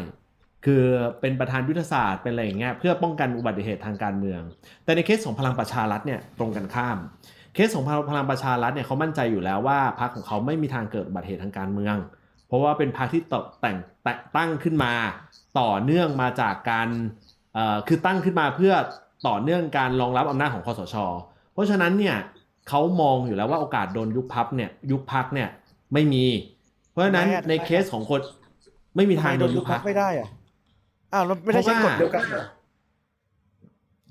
คือเป็นประธานยุทธศาสตร์เป็นอะไรอย่างเงี้ยเพื่อป้องกันอุบัติเหตุทางการเมือง แต่ในเคสของพลังประชารัฐเนี่ยตรงกันข้าม เคสของพลังประชารัฐเนี่ยเขามั่นใจอยู่แล้วว่าพรรคของเขาไม่มีทางเกิดอุบัติเหตุทางการเมือง เพราะว่าเป็นพรรคที่ตกแต่งแต่ตั้งขึ้นมาต่อเนื่องมาจากการเอ่อคือตั้งขึ้นมาเพื่อต่อเนื่องการรองรับอำนาจของคอสช เพราะฉะนั้นเนี่ยเขามองอยู่แล้วว่าโอกาสโดนยุบพับเนี่ยยุบพักเนี่ยไม่มี เพราะฉะนั้นทำไมอะในเคสของคนไม่มีทางโดนยุบพักไม่ได้อะอ้าวเราไม่ได้ใช้กฎเดียวกันเหรอ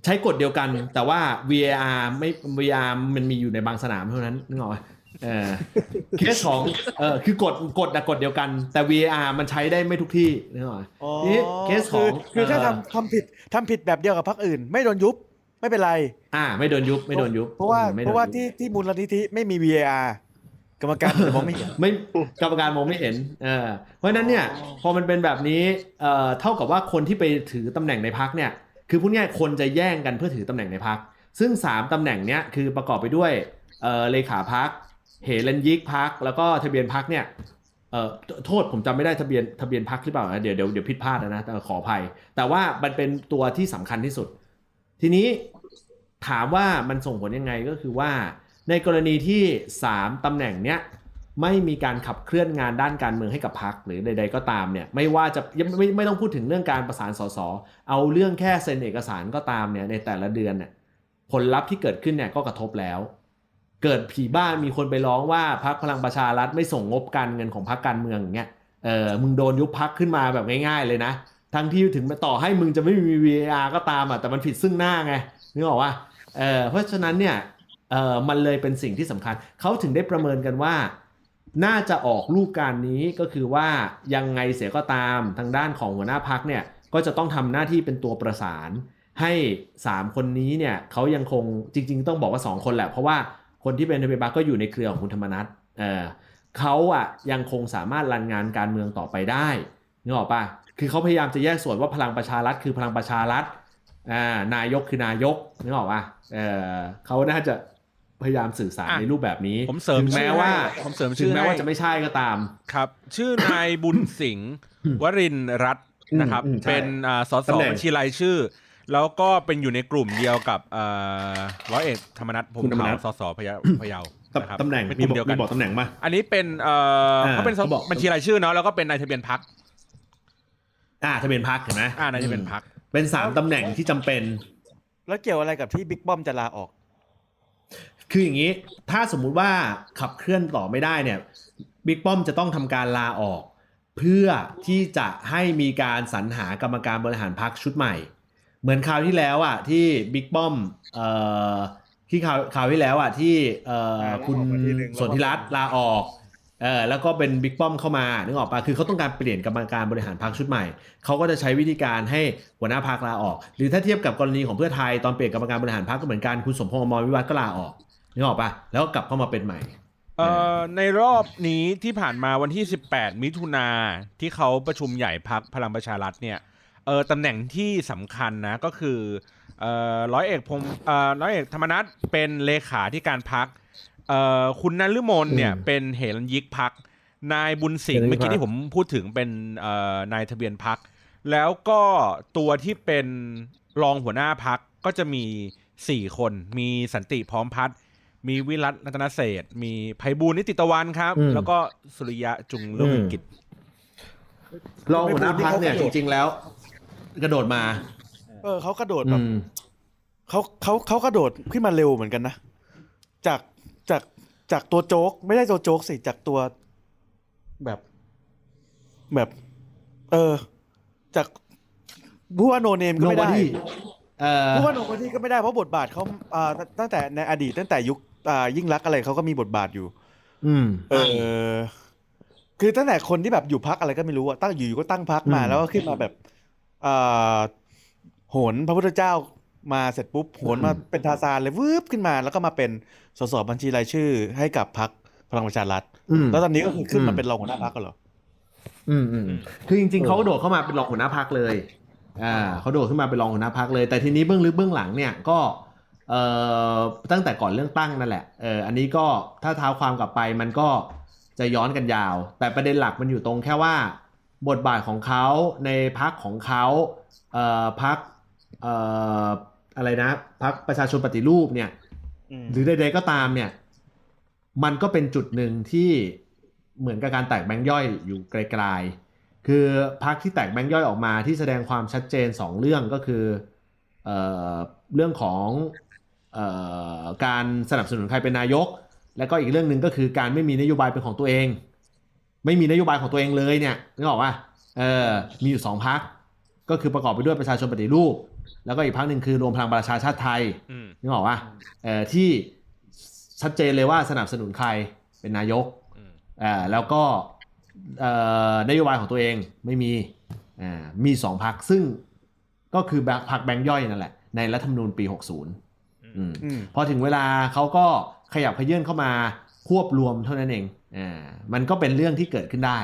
ใช้กฎเดียวกัน แต่ว่า VAR ไม่ VAR มันมีอยู่ในบางสนามเท่านั้นนึกออกไหมเออเคสของเออคือกฎกฎอะกฎเดียวกัน แต่ VAR มันใช้ได้ไม่ทุกที่นึกออกไหมอ๋อนี่เคสของคือคือถ้าเอ่อทำทำผิดทำผิดแบบเดียวกับพรรคอื่น ไม่โดนยุบไม่เป็นไร อ่า ไม่โดนยุบไม่โดนยุบเพราะว่าอืมไม่โดนเพราะว่ายุบที่ที่มูลนิธิไม่มี VAR กรรมการจะมองไม่เห็นไม่กรรมการมองไม่เห็นเออเพราะฉะนั้นเนี่ย พอมันเป็นแบบนี้เอ่อเท่ากับว่าคนที่ไปถือตำแหน่งในพักเนี่ย คือพูดง่ายคนจะแย่งกันเพื่อถือตำแหน่งในพัก ซึ่ง 3ตำแหน่งเนี้ยคือประกอบไปด้วยเออเลขาพักเหรัญยิกพักแล้วก็ทะเบียนพักเนี่ยเอ่อโทษผมจำไม่ได้ทะเบียนทะเบียนพักหรือเปล่านะเดี๋ยวเดี๋ยวเดี๋ยวผิดพลาดนะแต่ขออภัย แต่ว่ามันเป็นตัวที่สำคัญที่สุด ทีนี้ถามว่ามันส่งผลยังไงก็คือว่า ในกรณีที่ 3ตำแหน่งเนี้ย ไม่มีการขับเคลื่อนงานด้านการเมืองให้กับพรรคหรือใด ๆ ก็ตามเนี่ยไม่ว่าจะยังไม่ไม่ต้องพูดถึงเรื่องการประสานสสเอาเรื่องแค่เซ็นเอกสารก็ตามเนี่ยในแต่ละเดือนเนี่ยผลลัพธ์ที่เกิดขึ้นเนี่ยก็กระทบแล้ว เกิดผีบ้านมีคนไปร้องว่าพรรคพลังประชารัฐไม่ส่งงบการเงินของพรรคการเมืองอย่างเงี้ยเออมึงโดนยุบพรรคขึ้นมาแบบง่ายๆเลยนะ ทั้งที่ถึงต่อให้มึงจะไม่มี VAR ก็ตามอะแต่มันผิดซึ่งหน้าไงนึกออกว่าเออเพราะฉะนั้นเนี่ยเออมันเลยเป็นสิ่งที่สำคัญเขาถึงได้ประเมินกันว่า น่าจะออกลูกการนี้ก็คือว่ายังไงเสียก็ตามทางด้านของหัวหน้าพักเนี่ยก็จะต้องทำหน้าที่เป็นตัวประสาน ให้ 3 คนนี้เนี่ยเขายังคงจริง ๆ ต้องบอกว่า 2 คนแหละ เพราะว่าคนที่เป็นทเบียนพักก็อยู่ในเครือของคุณธรรมนัฐเออเขาอะยังคงสามารถรันงานการเมืองต่อไปได้นึกออกปะคือเขาพยายามจะแยกส่วนว่าพลังประชารัฐคือพลังประชารัฐอ่านายกคือนายกนึกออกปะเออเขาน่าจะ พยายามสื่อสารอะในรูปแบบนี้ผมเสริมถึงแม้ชื่อให้ว่าผมเสริมถึชื่งอแม้ให้ว่าจะไม่ใช่ก็ตามครับ ชื่อนายบุญสิงห์วรินทร์รัตน์นะครับอืมอืมใช่เป็นอ่าสสตำแหน่งบัญชีรายชื่อ แล้วก็เป็นอยู่ในกลุ่มเดียวกับอ่าร้อยเอกธรรมนัฐพรหคุมณธรรมเผ่านัสสสพะเยาพะเยาตำนะครับตำแหน่งเป็นมีกลุ่บมอกเดียวกัมีนบอกตำแหน่งมาอันนี้เป็นเอ่ออ่าเขาเป็นสเขาบอกบัญชีรายชื่อเนาะแล้วก็เป็นนายทะเบียนพักอ่าทะเบียนพักเห็นไหมอ่านายทะเบียนพักเป็นสามตำแหน่งที่จำเป็น แล้วเกี่ยวอะไรกับที่บิ๊กป้อมจะลาออก คืออย่างนี้ถ้าสมมุติว่าขับเคลื่อนต่อไม่ได้เนี่ยบิ๊กป้อมจะต้องทำการลาออก เพื่อที่จะให้มีการสรรหากรรมการบริหารพักชุดใหม่ เหมือนคราวที่แล้วอะที่บิ๊กป้อมเอ่อที่คราวคราวที่แล้วอะที่เอ่อลาออกคุณมาทีนึงสนธิรัตน์ลาออกเออแล้วก็เป็นบิ๊กป้อมเข้ามานึกออกปะคือเขาต้องการเปลี่ยนกรรมการบริหารพรรคชุดใหม่เขาก็จะใช้วิธีการให้หัวหน้าพรรคลาออก หรือถ้าเทียบกับกรณีของเพื่อไทยตอนเปลี่ยนกรรมการบริหารพรรคก็เหมือนกันคุณสมพงษ์อมรวิวัฒน์ก็ลาออก นึกออกปะแล้วก็กลับเข้ามาเป็นใหม่เอ่อในรอบนี้ที่ผ่านมาวันที่ 18 มิถุนาที่เขาประชุมใหญ่พักพลังประชารัฐเนี่ยเออตำแหน่งที่สำคัญนะก็คือเอ่อร้อยเอกพงศ์เอ่อร้อยเอกธรรมนัฐเป็นเลขาที่การพักเอ่อคุณนฤมลเนี่ยอืมเป็นเหรัญยิกพักนายบุญสิงห์เหรัญยิกเมื่อกี้พรรคที่ผมพูดถึงเป็นเอ่อนายทะเบียนพักแล้วก็ตัวที่เป็นรองหัวหน้าพักก็จะมีสี่คนมีสันติพร้อมพัฒน์ มีวิรัตรัตนเศรษฐ์มีไพบูลย์นิติตะวันครับอืมแล้วก็สุริยะ จึงรุ่งเรืองกิจรองหัวหน้าพรรคเนี่ยจริงๆแล้ว กระโดดมา เออเขากระโดดอืมแบบเขาเขาเขากระโดดขึ้นมาเร็วเหมือนกันนะจากจากจากตัวโจ๊ก ไม่ได้ตัวโจ๊กสิจากตัวแบบ แบบ เออ จากผู้ว่า no name ก็ไม่ได้ Nobody เอ่อผู้ว่า nobody ก็ไม่ได้เพราะบทบาทเขาอ่าตั้งแต่ในอดีตตั้งแต่ยุคอ่า ยิ่งรักษณ์อะไรเขาก็มีบทบาทอยู่ อืม เออ คือตั้งแต่คนที่แบบอยู่พักอะไรก็ไม่รู้อะตั้งอยู่ๆก็ตั้งพักมาอืมแล้วก็ขึ้นมาแบบอ่าโหนพระพุทธเจ้ามาเสร็จปุ๊บโหนมาเป็นทาซานเลยวืบขึ้นมา แล้วก็มาเป็นสสบัญชีรายชื่อ ให้กับพักพลังประชารัฐอืมแล้วตอนนี้ก็คือขึ้นอืมามเป็นรองหัวหน้าพักกันเหรออืมอืมคือจริง ๆเขากระโดดเข้ามาเป็นรองหัวหน้าพักเลย อ่าเขาโดดขึ้นมาเป็นรองหัวหน้าพักเลย แต่ทีนี้เบื้องลึกเบื้องหลังเนี่ยก็เอ่อ ตั้งแต่ก่อนเลือกตั้งนั่นแหละเอออันนี้ก็ถ้าเท้าความกลับไปมันก็จะย้อนกันยาว แต่ประเด็นหลักมันอยู่ตรงแค่ว่า บทบาทของเขาในพักของเขาเอ่อพักเอ่ออะไรนะพักประชาชนปฏิรูปเนี่ยหรือใดๆก็ตามเนี่ย มันก็เป็นจุดหนึ่งที่เหมือนกับการแตกแบงค์ย่อยอยู่ไกลๆ คือพักที่แตกแบงค์ย่อยออกมาที่แสดงความชัดเจนสองเรื่องก็คือเอ่อเรื่องของเอ่อ การสนับสนุนใครเป็นนายก แล้วก็อีกเรื่องหนึ่งก็คือการไม่มีนโยบายเป็นของตัวเอง ไม่มีนโยบายของตัวเองเลยเนี่ยนึกออกว่าเออมีอยู่สองพักก็คือประกอบไปด้วยประชาชนปฏิรูป แล้วก็อีกพักหนึ่งคือรวมพลังประชาชาติไทยอืมนึกออกว่าเอ่อที่ชัดเจนเลยว่าสนับสนุนใครเป็นนายกอืมอ่าแล้วก็เอ่อนโยบายของตัวเองไม่มีอ่ามีสองพักซึ่งก็คือพักแบงค์ย่อยนั่นแหละในรัฐธรรมนูญปี 60อืมอืม พอถึงเวลาเขาก็ขยับขยื่นเข้ามาควบรวมเท่านั้นเองอ่ามันก็เป็นเรื่องที่เกิดขึ้นได้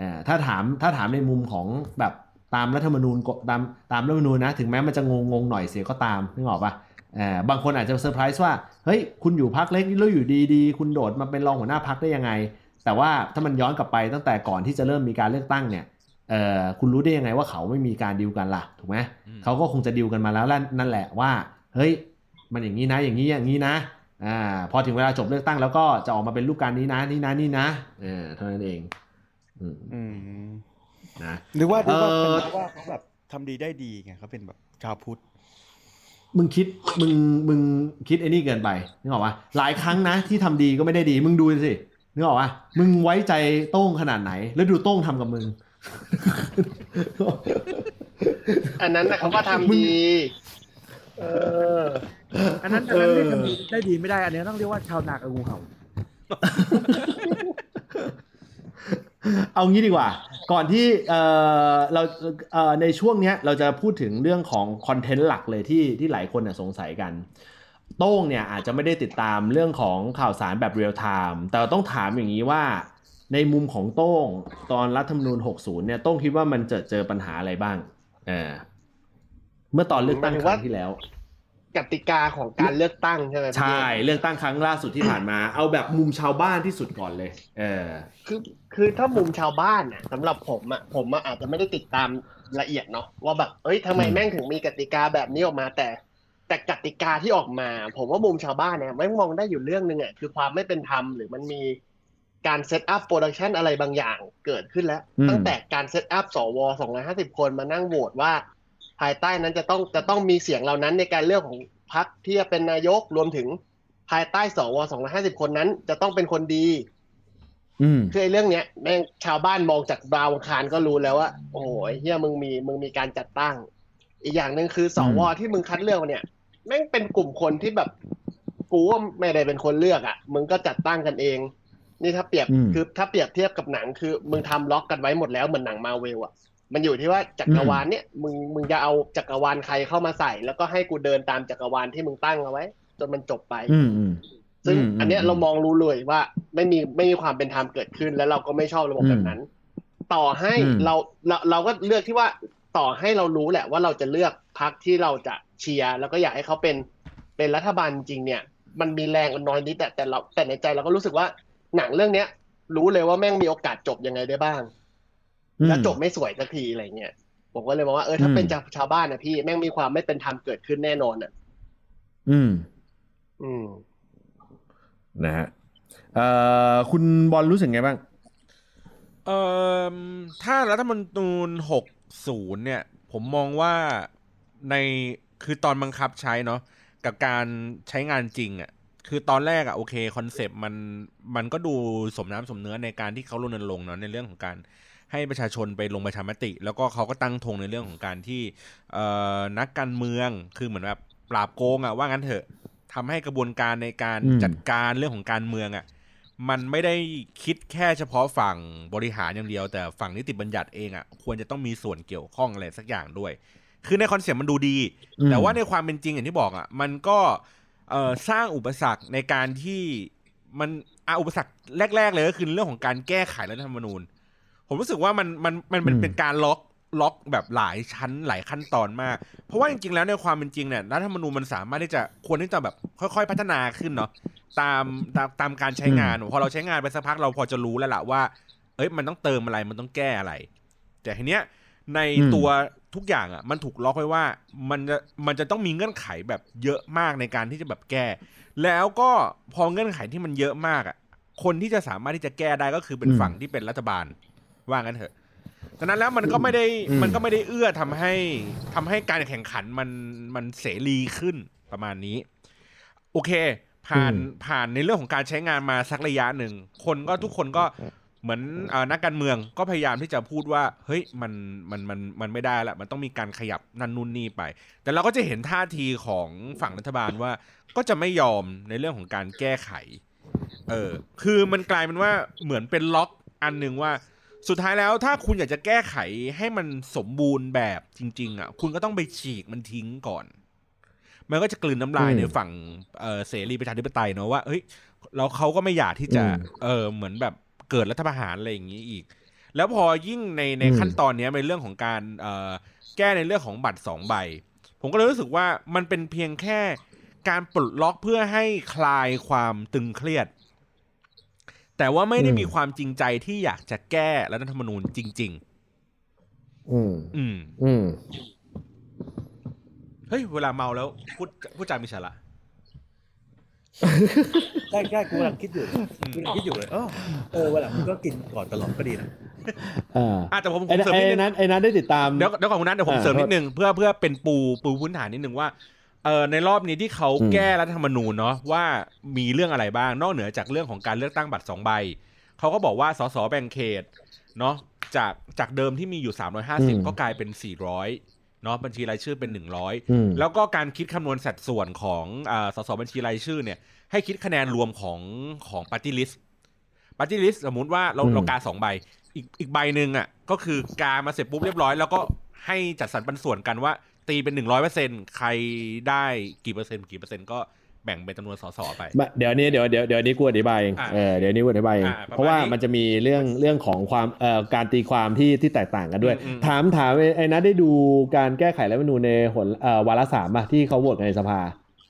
อ่าถ้าถามถ้าถามในมุมของแบบตามรัฐธรรมนูญกฎตามตามรัฐธรรมนูญนะ ถึงแม้มันจะงงงๆหน่อยเสียก็ตามนึกออกปะอ่าบางคนอาจจะเซอร์ไพรส์ว่าเฮ้ยคุณอยู่พักเล็กแล้วอยู่ดีๆคุณโดดมาเป็นรองหัวหน้าพักได้ยังไง แต่ว่าถ้ามันย้อนกลับไปตั้งแต่ก่อนที่จะเริ่มมีการเลือกตั้งเนี่ยเอ่อคุณรู้ได้ยังไงว่าเขาไม่มีการดิวกันล่ะถูกไหมอืมเขาก็คงจะดิวกันมาแล้วนั่นแหละว่าเฮ้ย มันอย่างนี้นะอย่างนี้อย่างนี้นะอ่าพอถึงเวลาจบเลือกตั้งแล้วก็จะออกมาเป็นรูปการนี้นะนี่นะนี่นะเออเท่านั้นเองอืมอืมนะหรือว่าหรือว่าเอ่เป็นอเพราะว่าเขาแบบทำดีได้ดีไงเขาเป็นแบบชาวพุทธมึงคิดมึงมึงคิดไอ้นี่เกินไปนึกออกปะหลายครั้งนะที่ทำดีก็ไม่ได้ดี มึงดูสินึกออกปะมึงไว้ใจโต้งขนาดไหน แล้วดูโต้งทำกับมึง อันนั้นนะเขาก็ทำดีเอออันนั้นอันนั้นเรียกทำดีได้ดีไม่ได้ อันนี้ต้องเรียกว่าชาวนากับงูเห่า เอางี้ดีกว่า ก่อนที่เออเราเอ่อในช่วงเนี้ยเราจะพูดถึงเรื่องของ content หลักเลยที่ที่หลายคนน่ะสงสัยกันโต้งเนี่ยอาจจะไม่ได้ติดตามเรื่องของข่าวสารแบบ real-time แต่ต้องถามอย่างนี้ว่าในมุมของโต้งตอนรัฐธรรมนูญ 60 เนี่ยโต้งคิดว่ามันจะเจอปัญหาอะไรบ้างเออ เมื่อตอนเลือกตั้งหมายถึคงว่ารั้งที่แล้ว กติกาของการเลือกตั้งใช่ไหมพี่ใช่ เลือกตั้งครั้งล่าสุดที่ผ่านมา เอาแบบมุมชาวบ้านที่สุดก่อนเลย เออ คือคือถ้ามุมชาวบ้านน่ะสำหรับผมอะผมอะอาจจะไม่ได้ติดตามละเอียดเนาะว่าแบบเอ้ยทำไมอืมแม่งถึงมีกติกาแบบนี้ออกมาแต่แต่กติกาที่ออกมา ผมว่ามุมชาวบ้านเนี่ยแม่งมองได้อยู่เรื่องหนึ่งอะคือความไม่เป็นธรรมหรือมันมีการ set up production อะไรบางอย่างเกิดขึ้นแล้วอืมตั้งแต่การ set up สว250คนมานั่งโหวตว่า ภายใต้นั้นจะต้องจะต้องมีเสียงเหล่านั้นในการเลือกของพรรคที่จะเป็นนายกรวมถึงภายใต้สว250คนนั้น จะต้องเป็นคนดีอืมคือไอ้เรื่องเนี้ยแม่งชาวบ้านมองจากดาวอังคารก็รู้แล้วว่าโอ้โหไอ้เฮียมึงมีมึงมีการจัดตั้ง อีกอย่างหนึ่งคือสวอืมที่มึงคัดเลือกมาเนี่ยแม่งเป็นกลุ่มคนที่แบบกูว่าไม่ได้เป็นคนเลือกอะ มึงก็จัดตั้งกันเอง นี่ถ้าเปรียบอืมคือถ้าเปรียบเทียบกับหนังคือ มึงทำล็อกกันไว้หมดแล้วเหมือนหนังมาเวลอะ มันอยู่ที่ว่าจักรวาลเนี่ยมึงมึงจะเอาจักรวาลใครเข้ามาใส่ แล้วก็ให้กูเดินตามจักรวาลที่มึงตั้งเอาไว้ จนมันจบไปอืมอืมซึ่งอืมอันเนี้ยอืมเรามองรู้เลยว่าไม่มีไม่มีความเป็นธรรมเกิดขึ้น แล้วเราก็ไม่ชอบระบบอืมแบบนั้น ต่อให้อืมเราเราเราก็เลือกที่ว่าต่อให้เรารู้แหละว่าเราจะเลือกพรรคที่เราจะเชียร์แล้วก็อยากให้เขาเป็นเป็นรัฐบาลจริงเนี่ย มันมีแรงน้อยนิดแต่แต่เราแต่ในใจเราก็รู้สึกว่าหนังเรื่องเนี้ย รู้เลยว่าแม่งมีโอกาสจบยังไงได้บ้าง แล้วจบไม่สวยสักทีอะไรเงี้ยผมก็เลยมองว่าเออถ้าอืมเป็นชาวชาวบ้านนะพี่แม่งมีความไม่เป็นธรรมเกิดขึ้นแน่นอนอะ อืม อืมนะฮะเอ่อคุณบอลรู้สึกไงบ้างเอ่อถ้ารัฐธรรมนูญหกศูนย์เนี่ย ผมมองว่าในคือตอนบังคับใช้เนาะกับการใช้งานจริงอะ่ะคือตอนแรกอะ่ะโอเคคอนเซปต์มันมันก็ดูสมน้ำสมเนื้อในการที่เขารณรงค์เนาะในเรื่องของการ ให้ประชาชนไปลงประชามติ แล้วก็เขาก็ตั้งธงในเรื่องของการที่เอ่อนักการเมืองคือเหมือนแบบปราบโกงอะ่ะว่างั้นเถอะทำให้กระบวนการในการอืมจัดการเรื่องของการเมืองอะมันไม่ได้คิดแค่เฉพาะฝั่งบริหารอย่างเดียว แต่ฝั่งนิติบัญญัติเองอะ่ะควรจะต้องมีส่วนเกี่ยวข้องอะไรสักอย่างด้วย คือใน concept มันดูดีอืมแต่ว่าในความเป็นจริงอย่างที่บอกอะ่ะมันก็เอ่อสร้างอุปสรรคในการที่มันอะอุปสรรคแรก ๆ เลยก็คือเรื่องของการแก้ไขรัฐธรรมนูญ ผมรู้สึกว่ามันมันมันเป็นอืมเป็นการล็อกล็อกแบบหลายชั้นหลายขั้นตอนมาก เพราะว่าจริงๆแล้วในความเป็นจริงเนี่ยรัฐธรรมนูญมันสามารถที่จะควรที่จะแบบค่อย ๆ พัฒนาขึ้นเนาะตามตามตามการใช้งานพอเราใช้งานไปสักพักเราพอจะรู้แล้วล่ะว่า เอ้ยมันต้องเติมอะไรมันต้องแก้อะไร แต่ทีเนี้ยในอืมตัวทุกอย่างอะมันถูกล็อกไว้ว่ามันจะมันจะต้องมีเงื่อนไขแบบเยอะมากในการที่จะแบบแก้ แล้วก็พอเงื่อนไขที่มันเยอะมากอะคนที่จะสามารถที่จะแก้ได้ก็คือเป็นอืมฝั่งที่เป็นรัฐบาล ว่างั้นเถอะฉะนั้นแล้วมันก็ไม่ได้อืมมันก็ไม่ได้เอื้อทำให้ทำให้การแข่งขันมันมันเสรีขึ้นประมาณนี้ โอเค ผ่านผ่านในเรื่องของการใช้งานมาสักระยะหนึ่ง คนก็ทุกคนก็เหมือนเออนักการเมืองก็พยายามที่จะพูดว่า เฮ้ยมันมันมันมันไม่ได้ละมันต้องมีการขยับนั่นนู่นนี่ไป แต่เราก็จะเห็นท่าทีของฝั่งรัฐบาลว่าก็จะไม่ยอมในเรื่องของการแก้ไข เอเออคือมันกลายเป็นว่าเหมือนเป็นล็อกอันหนึ่งว่า สุดท้ายแล้วถ้าคุณอยากจะแก้ไขให้มันสมบูรณ์แบบจริง ๆ อะ คุณก็ต้องไปฉีกมันทิ้งก่อน มันก็จะกลืนน้ำลายอืมในฝั่งเออเสรีประชาธิปไตยเนอะว่าเฮ้ยแล้วเขาก็ไม่อยากที่จะอืมเออเหมือนแบบเกิดรัฐประหารอะไรอย่างนี้อีก แล้วพอยิ่งในในอืมขั้นตอนเนี้ยเป็นเรื่องของการเอ่อแก้ในเรื่องของบัตรสองใบ ผมก็เลยรู้สึกว่ามันเป็นเพียงแค่การปลดล็อกเพื่อให้คลายความตึงเครียด แต่ว่าไม่ได้อืมมีความจริงใจที่อยากจะแก้รัฐธรรมนูญจริงอืมๆอืม อืม เฮ้ย เวลาเมาแล้วพูดพูดจามีสาระใช่ใช่กูกำลังคิดอยู่กูกำลังคิดอยู่เลย เออเออวันหลังมึงก็กินก่อนตลอดก็ดีนะอ่าอะแต่ผมผไอ้มเสริมไอ้นิดนึงนั้นไอ้นั้นได้ติดตาม เดี๋ยวเดี๋ยวก่อนคุณนัทเดี๋ยวผมอ่าเสริมโทษนิดนึงเพื่อเพื่อเป็นปูปูพื้นฐานนิดนึงว่า เออในรอบนี้ที่เขาอืมแก้รัฐธรรมนูญเนาะว่ามีเรื่องอะไรบ้างนอกเหนือจากเรื่องของการเลือกตั้งบัตรสองใบเขาก็บอกว่าสสแบ่งเขตเนาะจากจากเดิมที่มีอยู่ 350 ก็กลายเป็น 400เนาะบัญชีรายชื่อเป็น 100อืมแล้วก็การคิดคำนวณสัดส่วนของอ่าสสบัญชีรายชื่อเนี่ย ให้คิดคะแนนรวมของของ party list party list สมมุติว่าเราอืมเรากาสองใบ อีกอีกใบหนึ่งอะก็คือกามาเสร็จปุ๊บเรียบร้อย แล้วก็ให้จัดสรรปันส่วนกันว่า ตีเป็นหนึ่งร้อยเปอร์เซ็นใครได้กี่เปอร์เซ็นต์กี่เปอร์เซ็นต์ก็แบ่งเป็นจำนวนสสไปบะเดี๋ยวนี้เดี๋ยวเดี๋ยวเดี๋ยวนี้กูอธิบายเองอะเออเดี๋ยวนี้กูอธิบายเองอะประมาณเพราะว่านี้มันจะมีเรื่องเรื่องของความเอ่อการตีความที่ที่แตกต่างกันด้วยอืมอืมถามถามไอ้ไอ้นัทได้ดูการแก้ไขรัฐธรรมนูญในหนเอ่อวาระสามป่ะที่เขาโหวตกันในสภา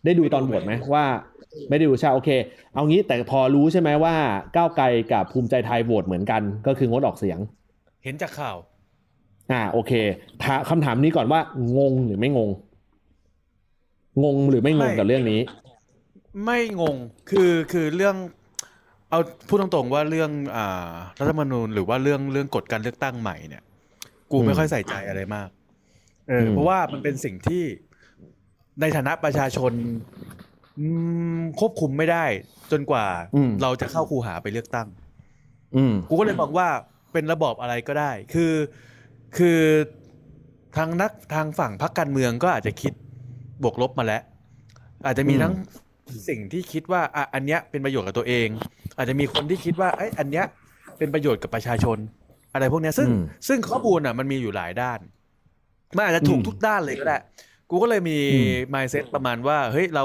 ได้ดูตอนโหวตไหมว่า ไม่ได้ดูใช่โอเค เอางี้แต่พอรู้ใช่ไหมว่าก้าวไกลกับภูมิใจไทยโหวตเหมือนกัน ก็คืองดออกเสียง เห็นจากข่าว อ่าโอเคถาคำถามนี้ก่อนว่างงหรือไม่งง งงหรือไม่งงไม่กับเรื่องนี้ ไม่งงคือคือเรื่อง เอาพูดตรงๆว่าเรื่องอ่ารัฐธรรมนูญหรือว่าเรื่องเรื่องกฎการเลือกตั้งใหม่เนี่ย กูอืมไม่ค่อยใส่ใจอะไรมากเอออมเพราะว่ามันเป็นสิ่งที่ในฐานะประชาชนอืมควบคุมไม่ได้ จนกว่าอืมเราจะเข้าคูหาไปเลือกตั้งอืมกูก็เลยมองว่าเป็นระบอบอะไรก็ได้ คือ คือทางนักทางฝั่งพรรคการเมืองก็อาจจะคิดบวกลบมาแล้ว อาจจะมีอืมทั้งสิ่งที่คิดว่าอะอันเนี้ยเป็นประโยชน์กับตัวเอง อาจจะมีคนที่คิดว่าไอ้ยอันเนี้ยเป็นประโยชน์กับประชาชน อะไรพวกเนี้ยซึ่งอืมซึ่งข้อมูลอะมันมีอยู่หลายด้านมันอาจจะถูกอืมทุกด้านเลยก็ได้กูก็เลยมีอืม mindset ประมาณว่า เฮ้ยเรา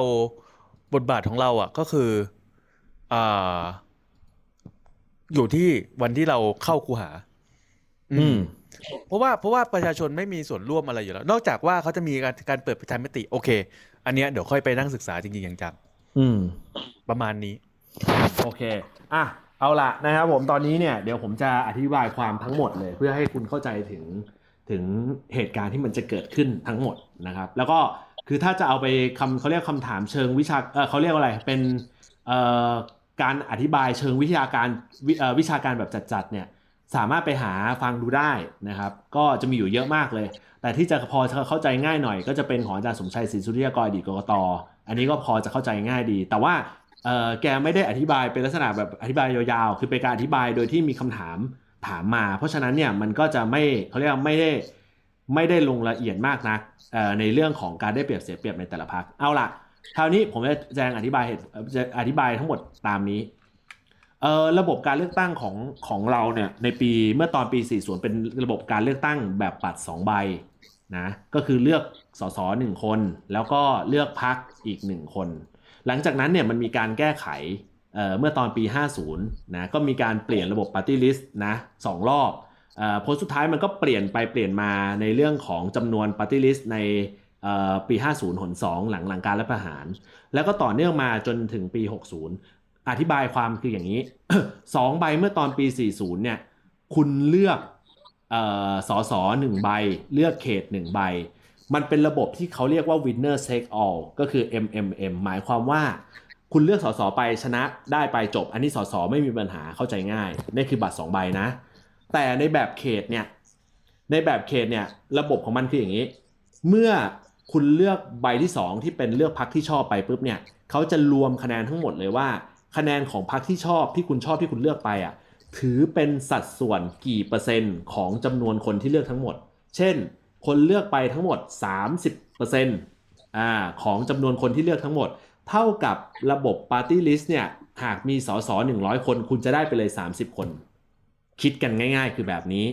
บทบาทของเราอะ ก็คืออ่าอยู่ที่วันที่เราเข้าคูหา อืม เพราะว่าเพราะว่าประชาชนไม่มีส่วนร่วมอะไรอยู่แล้ว นอกจากว่าเขาจะมีการการเปิดประชามติโอเค อันเนี้ยเดี๋ยวค่อยไปนั่งศึกษาจริงๆจังอืมๆประมาณนี้ โอเค อะเอาละนะครับผมตอนนี้เนี่ยเดี๋ยวผมจะอธิบายความทั้งหมดเลย เพื่อให้คุณเข้าใจถึงถึงเหตุการณ์ที่มันจะเกิดขึ้นทั้งหมดนะครับ แล้วก็คือถ้าจะเอาไปคำเขาเรียกคำถามเชิงวิชาเออเขาเรียกว่าอะไรเป็นเอ่อการอธิบายเชิงวิชาการวิเอ่อวิชาการแบบจัดๆเนี่ย สามารถไปหาฟังดูได้นะครับ ก็จะมีอยู่เยอะมากเลย แต่ที่จะพอเข้าใจง่ายหน่อยก็จะเป็นของอาจารย์สมชัยศรีสุริยกรอดีตกกตอันนี้ก็พอจะเข้าใจง่ายดี แต่ว่าแกไม่ได้อธิบายเป็นลักษณะแบบอธิบายยาวๆ คือเป็นการอธิบายโดยที่มีคำถามถามมา เพราะฉะนั้นเนี่ยมันก็จะไม่เขาเรียกไม่ได้ไม่ได้ลงละเอียดมากนักในเรื่องของการได้เปรียบเสียเปรียบในแต่ละพักเอาล่ะคราวนี้ผมจะแจงอธิบายเหตุอธิบายทั้งหมดตามนี้ เออระบบการเลือกตั้งของของเราเนี่ยในปีเมื่อตอนปี 40 เป็นระบบการเลือกตั้งแบบบัตร2ใบนะก็คือเลือกสสหนึ่งคน แล้วก็เลือกพักอีกหนึ่งคน หลังจากนั้นเนี่ยมันมีการแก้ไขเเมื่อตอนปี 50นะก็มีการเปลี่ยนระบบ Party List นะสองรอบเอ่อผลสุดท้ายมันก็เปลี่ยนไปเปลี่ยนมาในเรื่องของจำนวน Party List ในเอ่อปี 50 หน 2 หลังหลังการรัฐประหาร แล้วก็ต่อเนื่องมาจนถึงปี 60 อธิบายความคืออย่างนี้สองใบเมื่อตอนปี 40 เนี่ย คุณเลือกออสอสอหนึ่งใบ เลือกเขตหนึ่งใบ มันเป็นระบบที่เขาเรียกว่า winner take all ก็คือ MMM หมายความว่า คุณเลือกสสไปชนะได้ไปจบ อันนี้สสไม่มีปัญหาเข้าใจง่ายนี่คือบัตร2ใบนะ แต่ในแบบเขตเนี่ย ในแบบเขตเนี่ย ระบบของมันคืออย่างนี้ เมื่อคุณเลือกใบที่ 2 ที่เป็นเลือกพักที่ชอบไปปุ๊บเนี่ยเขาจะรวมคะแนนทั้งหมดเลยว่า คะแนนของพักที่ชอบที่คุณชอบที่คุณเลือกไปอะถือเป็นสัดส่วนกี่เปอร์เซ็นต์ของจำนวนคนที่เลือกทั้งหมด เช่น คนเลือกไปทั้งหมด 30%อ่าของจำนวนคนที่เลือกทั้งหมด เท่ากับระบบ Party List เนี่ยหากมีสสหนึ่งร้อยคน คุณจะได้ไปเลย 30 คน คิดกันง่าย ๆ คือแบบนี้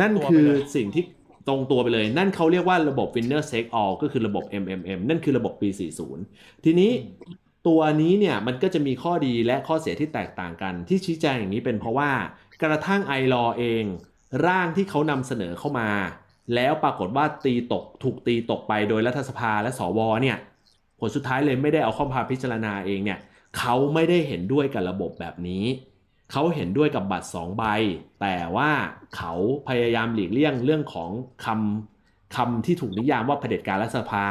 นั่นคือสิ่งที่ตรงตัวไปเลย นั่นเขาเรียกว่าระบบ winner take all ก็คือระบบ MMM นั่นคือระบบปี 40 ทีนี้ ตัวนี้เนี่ยมันก็จะมีข้อดีและข้อเสียที่แตกต่างกัน ที่ชี้แจงอย่างนี้เป็นเพราะว่า กระทั่งไอรอเอง ร่างที่เขานำเสนอเข้ามา แล้วปรากฏว่าตีตกถูกตีตกไปโดยรัฐสภาและสวเนี่ยผลสุดท้ายเลยไม่ได้เอาข้ามาพิจารณาเองเนี่ยเขาไม่ได้เห็นด้วยกับระบบแบบนี้ เขาเห็นด้วยกับบัตร 2 ใบ แต่ว่าเขาพยายามหลีกเลี่ยงเรื่องของคำ คำที่ถูกนิยามว่าเผด็จการรัฐสภา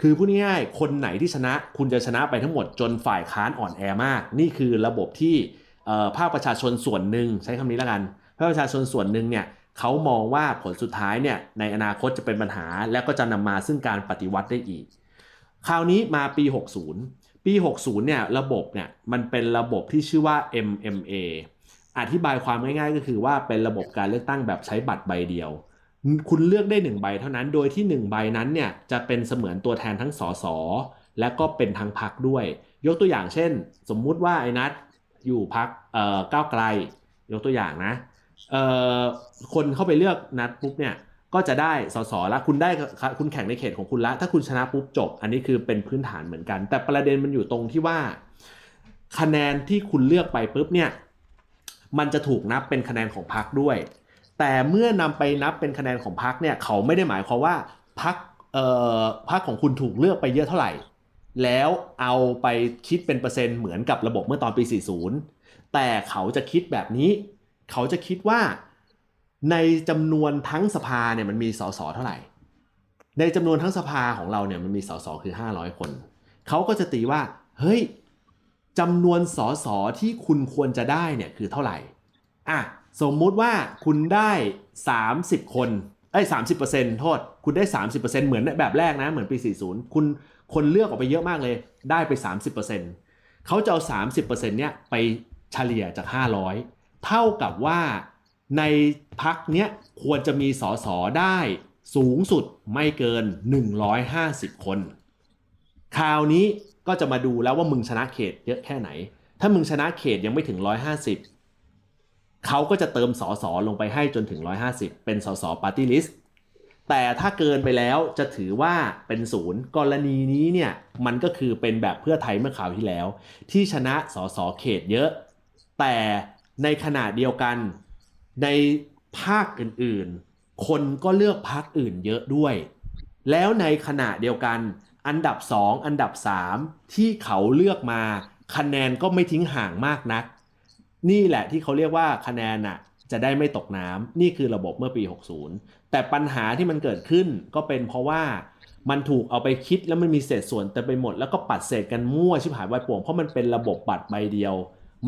คือพูดง่ายๆคนไหนที่ชนะ คุณจะชนะไปทั้งหมดจนฝ่ายค้านอ่อนแอมาก นี่คือระบบที่ภาคประชาชนส่วนหนึ่งใช้คำนี้แล้วกันภาคประชาชนส่วนหนึ่งเนี่ยเขามองว่าผลสุดท้ายเนี่ยในอนาคตจะเป็นปัญหา และก็จะนำมาซึ่งการปฏิวัติได้อีก คราวนี้มาปี 60 ปี 60เนี่ยระบบเนี่ยมันเป็นระบบที่ชื่อว่า MMA อธิบายความง่ายๆ ก็คือว่าเป็นระบบการเลือกตั้งแบบใช้บัตรใบเดียว คุณเลือกได้หนึ่งใบเท่านั้นโดยที่หนึ่งใบนั้นเนี่ยจะเป็นเสมือนตัวแทนทั้งสสและก็เป็นทั้งพักด้วย ยกตัวอย่างเช่น สมมุติว่าไอ้นัทอยู่พักเอ่อก้าวไกล ยกตัวอย่างนะเอ่อคนเข้าไปเลือกนัดปุ๊บเนี่ยก็จะได้สสละคุณได้คุณแข่งในเขตของคุณละ ถ้าคุณชนะปุ๊บจบ อันนี้คือเป็นพื้นฐานเหมือนกัน แต่ประเด็นมันอยู่ตรงที่ว่า คะแนนที่คุณเลือกไปปุ๊บเนี่ยมันจะถูกนับเป็นคะแนนของพรรคด้วย แต่เมื่อนำไปนับเป็นคะแนนของพรรคเนี่ยเขาไม่ได้หมายความว่าพรรคเอ่อพรรคของคุณถูกเลือกไปเยอะเท่าไหร่ แล้วเอาไปคิดเป็นเปอร์เซ็นต์เหมือนกับระบบเมื่อตอนปี 40 แต่เขาจะคิดแบบนี้ เขาจะคิดว่าในจำนวนทั้งสภาเนี่ยมันมีสสเท่าไหร่ ในจำนวนทั้งสภาของเราเนี่ยมันมีสสคือ 500 คน เขาก็จะตีว่าเฮ้ยจำนวนสสที่คุณควรจะได้เนี่ยคือเท่าไหร่อะ สมมุติว่าคุณได้ 30 คนเอ้ย30%โทษ คุณได้30%เปอร์เซ็นต์เหมือนแบบแรกนะ เหมือนปี40คุณคนเลือกออกไปเยอะมากเลย ได้ไป30%เปอร์เซ็นต์เขาจะเอา30%เปอร์เซ็นี่ยไปเฉลี่ยจาก500เท่ากับว่าในพักเนี้ยควรจะมีสสได้สูงสุดไม่เกิน 150 คน คราวนี้ก็จะมาดูแล้วว่ามึงชนะเขตเยอะแค่ไหน ถ้ามึงชนะเขตยังไม่ถึง 150 เขาก็จะเติมสอสอลงไปให้จนถึง 150 เป็นสอสอปาร์ตี้ลิสต์แต่ถ้าเกินไปแล้วจะถือว่าเป็นศูนย์กรณีนี้เนี่ยมันก็คือเป็นแบบเพื่อไทยเมื่อคราวที่แล้ว ที่ชนะสอสอเขตเยอะ แต่ในขณะเดียวกันในภาคอื่นๆ คนก็เลือกพักอื่นเยอะด้วย แล้วในขณะเดียวกัน อันดับ 2 อันดับ 3 ที่เขาเลือกมาคะแนนก็ไม่ทิ้งห่างมากนัก นี่แหละที่เขาเรียกว่าคะแนนน่ะจะได้ไม่ตกน้ำนี่คือระบบเมื่อปี 60 แต่ปัญหาที่มันเกิดขึ้นก็เป็นเพราะว่ามันถูกเอาไปคิดแล้วมันมีเศษส่วนเต็มไปหมด แล้วก็ปัดเศษกันมั่วชิบหายวายป่วงเพราะมันเป็นระบบบัตรใบเดียว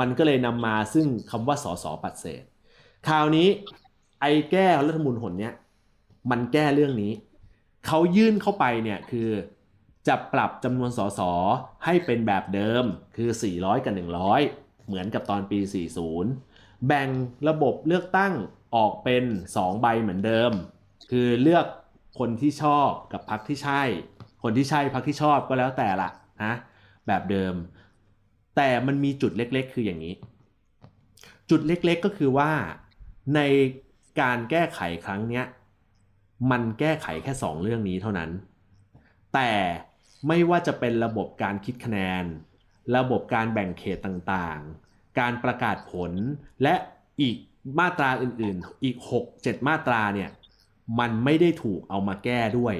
มันก็เลยนำมาซึ่งคำว่าสอสอปัดเศษ คราวนี้ไอ้แก้รัฐมนูญหนเนี้ยมันแก้เรื่องนี้ เขายื่นเข้าไปเนี่ยคือจะปรับจำนวนสสให้เป็นแบบเดิมคือ 400 กับ 100 เหมือนกับตอนปี 40 แบ่งระบบเลือกตั้งออกเป็น 2 ใบเหมือนเดิม คือเลือกคนที่ชอบกับพรรคที่ใช่ คนที่ใช่พรรคที่ชอบก็แล้วแต่ละนะแบบเดิม แต่มันมีจุดเล็กๆ คืออย่างนี้ จุดเล็กๆก็คือว่าในการแก้ไขครั้งเนี้ยมันแก้ไขแค่ 2 เรื่องนี้เท่านั้น แต่ไม่ว่าจะเป็นระบบการคิดคะแนน ระบบการแบ่งเขตต่างๆ การประกาศผลและอีกมาตราอื่นๆ อีก 6-7 มาตราเนี่ยมันไม่ได้ถูกเอามาแก้ด้วย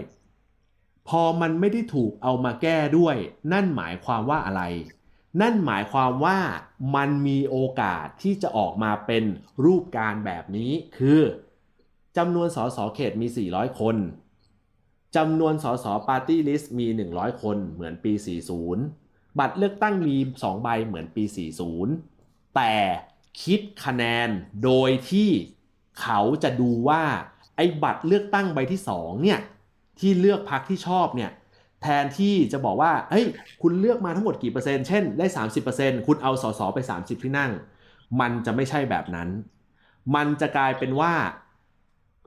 พอมันไม่ได้ถูกเอามาแก้ด้วย นั่นหมายความว่าอะไร นั่นหมายความว่ามันมีโอกาสที่จะออกมาเป็นรูปการแบบนี้ คือจำนวนสสเขตมี 400 คนจำนวนสส party list มี 100 คนเหมือนปี 40 บัตรเลือกตั้งมี 2 ใบเหมือนปี 40 แต่คิดคะแนนโดยที่เขาจะดูว่าไอ้บัตรเลือกตั้งใบที่ 2 เนี่ย ที่เลือกพักที่ชอบเนี่ย แทนที่จะบอกว่าเฮ้ยคุณเลือกมาทั้งหมดกี่เปอร์เซ็นต์ เช่นได้ 30%คุณเอาสสไป 30 ที่นั่ง มันจะไม่ใช่แบบนั้น มันจะกลายเป็นว่า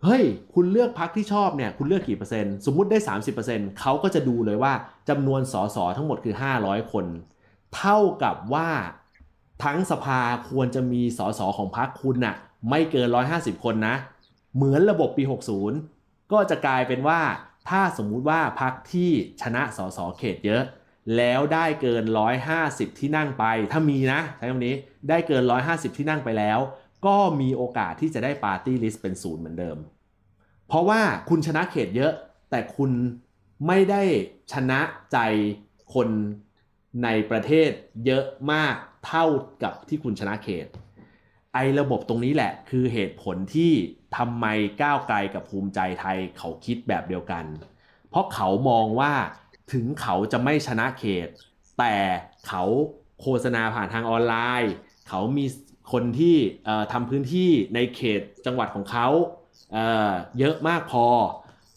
เฮ้ย คุณเลือกพักที่ชอบเนี่ย คุณเลือกกี่เปอร์เซ็นต์ สมมุติได้ 30%เขาก็จะดูเลยว่า จำนวนสสทั้งหมดคือ 500 คน เท่ากับว่าทั้งสภาควรจะมีสสของพรรคคุณน่ะไม่เกิน 150 คนนะ เหมือนระบบปี 60 ก็จะกลายเป็นว่าถ้าสมมุติว่าพรรคที่ชนะสสเขตเยอะ แล้วได้เกิน 150 ที่นั่งไป ถ้ามีนะใช้คำนี้ได้เกิน 150 ที่นั่งไปแล้ว ก็มีโอกาสที่จะได้ปาร์ตี้ลิสต์เป็นศูนย์เหมือนเดิม เพราะว่าคุณชนะเขตเยอะ แต่คุณ ไม่ได้ชนะใจคนในประเทศเยอะมากเท่ากับที่คุณชนะเขต ไอ้ระบบตรงนี้แหละ คือเหตุผลที่ทำไมก้าวไกลกับภูมิใจไทยเขาคิดแบบเดียวกัน เพราะเขามองว่าถึงเขาจะไม่ชนะเขต แต่เขาโฆษณาผ่านทางออนไลน์ เขามีคนที่ทำพื้นที่ในเขตจังหวัดของเขาเเยอะมากพอ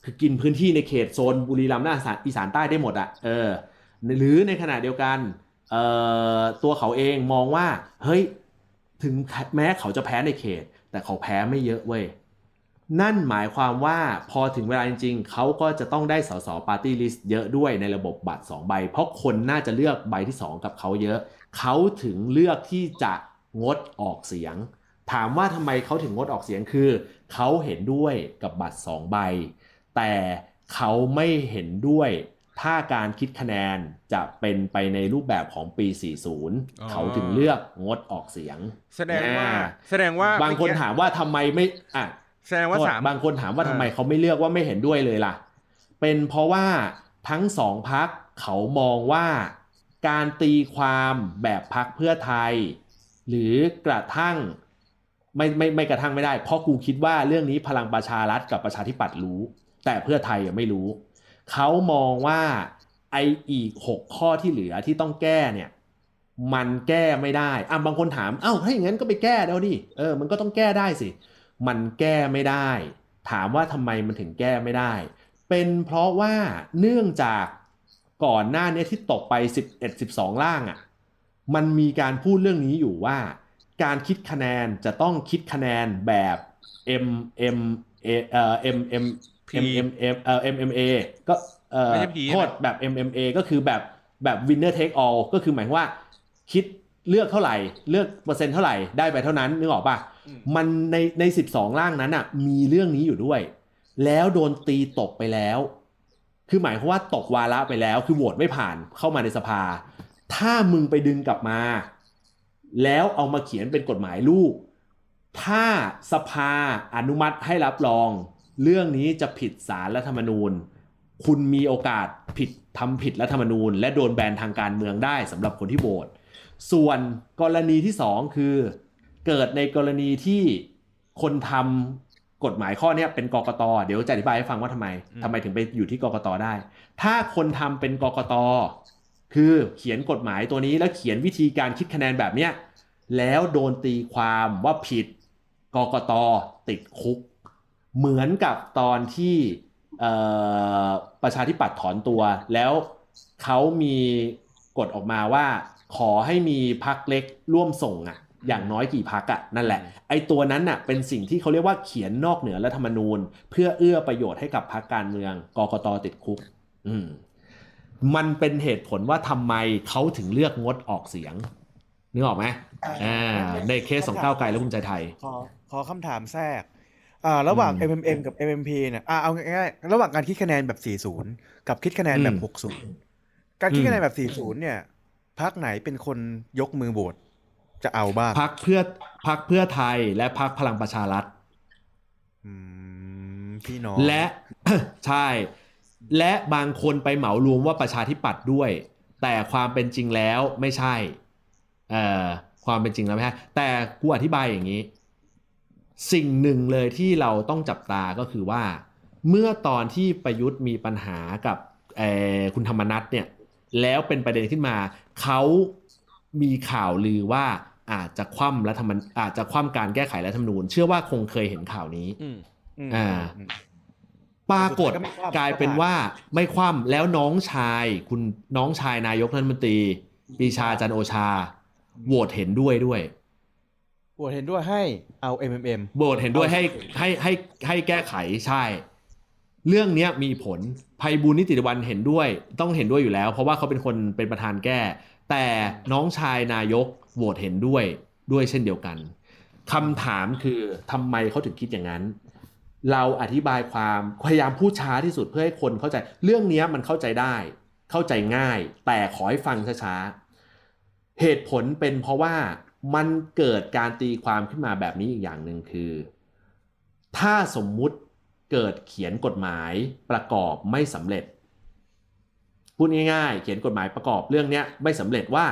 คือกินพื้นที่ในเขตโซนบุรีรัมย์และอีสานอีสานใต้ได้หมดอะเออหรือในขณะเดียวกันเอ่อตัวเขาเองมองว่าเฮ้ยถึงแม้เขาจะแพ้ในเขต แต่เขาแพ้ไม่เยอะเว้ยนั่นหมายความว่าพอถึงเวลาจริงๆ เขาก็จะต้องได้สสปาร์ตี้ลิสต์เยอะด้วยในระบบบัตร 2 ใบ เพราะคนน่าจะเลือกใบที่ 2 กับเขาเยอะ เขาถึงเลือกที่จะงดออกเสียง ถามว่าทำไมเขาถึงงดออกเสียงคือ เขาเห็นด้วยกับบัตร 2 ใบ แต่เขาไม่เห็นด้วยถ้าการคิดคะแนนจะเป็นไปในรูปแบบของปี 40 เขาถึงเลือกงดออกเสียง แสดงว่าอ่าแสดงว่าบางคนเอกี้ถามว่าทำไมไม่อะแสดงว่าโทษสามบางคนถามว่าเออทำไมเขาไม่เลือกว่าไม่เห็นด้วยเลยล่ะ เป็นเพราะว่าทั้งสองพักเขามองว่าการตีความแบบพักเพื่อไทย หรือกระทั่งไม่ไม่ไม่กระทั่งไม่ได้ เพราะกูคิดว่าเรื่องนี้พลังประชารัฐกับประชาธิปัตย์รู้ แต่เพื่อไทยยังไม่รู้ เขามองว่าไออีกหกข้อที่เหลือที่ต้องแก้เนี่ยมันแก้ไม่ได้อะบางคนถาม เอ้าถ้าอย่างนั้นก็ไปแก้แล้วดิ เออ มันก็ต้องแก้ได้สิ มันแก้ไม่ได้ ถามว่าทำไมมันถึงแก้ไม่ได้ เป็นเพราะว่าเนื่องจากก่อนหน้านี้ที่ตกไป 11 12 ล่างอะ่ะ มันมีการพูดเรื่องนี้อยู่ว่า การคิดคะแนนจะต้องคิดคะแนนแบบ M M เอ่อ M M P M M M เอ่อ M M A ก็เอ่อไม่ใช่ P โทษแบบ M M A ก็คือแบบแบบ winner take all ก็คือหมายความว่าคิดเลือกเท่าไหร่ เลือกเปอร์เซ็นต์เท่าไหร่ได้ไปเท่านั้นนึกออกปะมันในในสิบสองร่างนั้นอะมีเรื่องนี้อยู่ด้วย แล้วโดนตีตกไปแล้ว คือหมายความว่าตกวาระไปแล้ว คือโหวตไม่ผ่านเข้ามาในสภา ถ้ามึงไปดึงกลับมา แล้วเอามาเขียนเป็นกฎหมายลูก ถ้าสภาอนุมัติให้รับรอง เรื่องนี้จะผิดสารรัฐธรรมนูญ คุณมีโอกาสผิดทำผิดรัฐธรรมนูญ และโดนแบนทางการเมืองได้สำหรับคนที่โหวตส่วนกรณีที่สองคือ เกิดในกรณีที่คนทำกฎหมายข้อเนี้ยเป็นกกตเดี๋ยวจะอธิบายให้ฟังว่าทำไมอืมทำไมถึงไปอยู่ที่กกตได้ ถ้าคนทำเป็นกกตคือเขียนกฎหมายตัวนี้แล้วเขียนวิธีการคิดคะแนนแบบเนี้ยแล้วโดนตีความว่าผิดกกตติดคุก เหมือนกับตอนที่เอ่อประชาธิปัตย์ถอนตัว แล้วเขามีกฎออกมาว่า ขอให้มีพักเล็กร่วมส่งอะอย่างน้อยกี่พักอะนั่นแหละ ไอ้ตัวนั้นน่ะเป็นสิ่งที่เขาเรียกว่าเขียนนอกเหนือรัฐธรรมนูญ เพื่อเอื้อประโยชน์ให้กับพรรคการเมืองกกตติดคุก อืมมันเป็นเหตุผลว่าทำไมเขาถึงเลือกงดออกเสียงนึกออกไหมอ่าในเคสของก้าวไกลและภูมิใจไทย ขอขอคำถามแทรก อ่าระหว่างอืม MMM กับ MMP เนี่ยอ่าเอาง่ายๆระหว่างการคิดคะแนนแบบ 40 กับคิดคะแนนแบอืบม60 การคิดคะแนอืนมแบบ 40 เนี่ยพักไหนเป็นคนยกมือโหวตจะเอาบ้างพักเพื่อพักเพื่อไทยและพักพลังประชารัฐอืมพี่น้องและใช่ และบางคนไปเหมารวมว่าประชาธิปัตย์ด้วย แต่ความเป็นจริงแล้วไม่ใช่เอ่อความเป็นจริงแล้วไม่ใช่แต่กูอธิบายอย่างนี้ สิ่งหนึ่งเลยที่เราต้องจับตาก็คือว่า เมื่อตอนที่ประยุทธ์มีปัญหากับเอ่อคุณธรรมนัทเนี่ยแล้วเป็นประเด็นขึ้นมา เขามีข่าวลือว่าอาจจะคว่ำรัฐธรรมนอาจจะคว่ำการแก้ไขรัฐธรรมนูญ เชื่อว่าคงเคยเห็นข่าวนี้อืมอืมอ่าอืมปรากฏสุดท้ายก็ไม่คว่ำกลายเป็นว่าไม่คว่ำแล้วน้องชาย คุณน้องชายนายกรัฐมนตรีปรีชาจันทร์โอชาโหวตเห็นด้วยด้วย โหวตเห็นด้วยให้เอา MMM โหวตเห็นด้วยให้ให้ให้ให้แก้ไขใช่ เรื่องเนี้ยมีผลภัยบุญนิติวันเห็นด้วย ต้องเห็นด้วยอยู่แล้ว เพราะว่าเขาเป็นคนเป็นประธานแก้ แต่น้องชายนายกโหวตเห็นด้วยด้วยเช่นเดียวกันคำถามคือทำไมเขาถึงคิดอย่างนั้น เราอธิบายความพยายามพูดช้าที่สุดเพื่อให้คนเข้าใจ เรื่องนี้มันเข้าใจได้ เข้าใจง่าย แต่ขอให้ฟังช้าๆเหตุผลเป็นเพราะว่า มันเกิดการตีความขึ้นมาแบบนี้อีกอย่างหนึ่งคือ ถ้าสมมุติเกิดเขียนกฎหมายประกอบไม่สำเร็จ พูดง่ายๆ เขียนกฎหมายประกอบเรื่องเนี้ยไม่สำเร็จว่า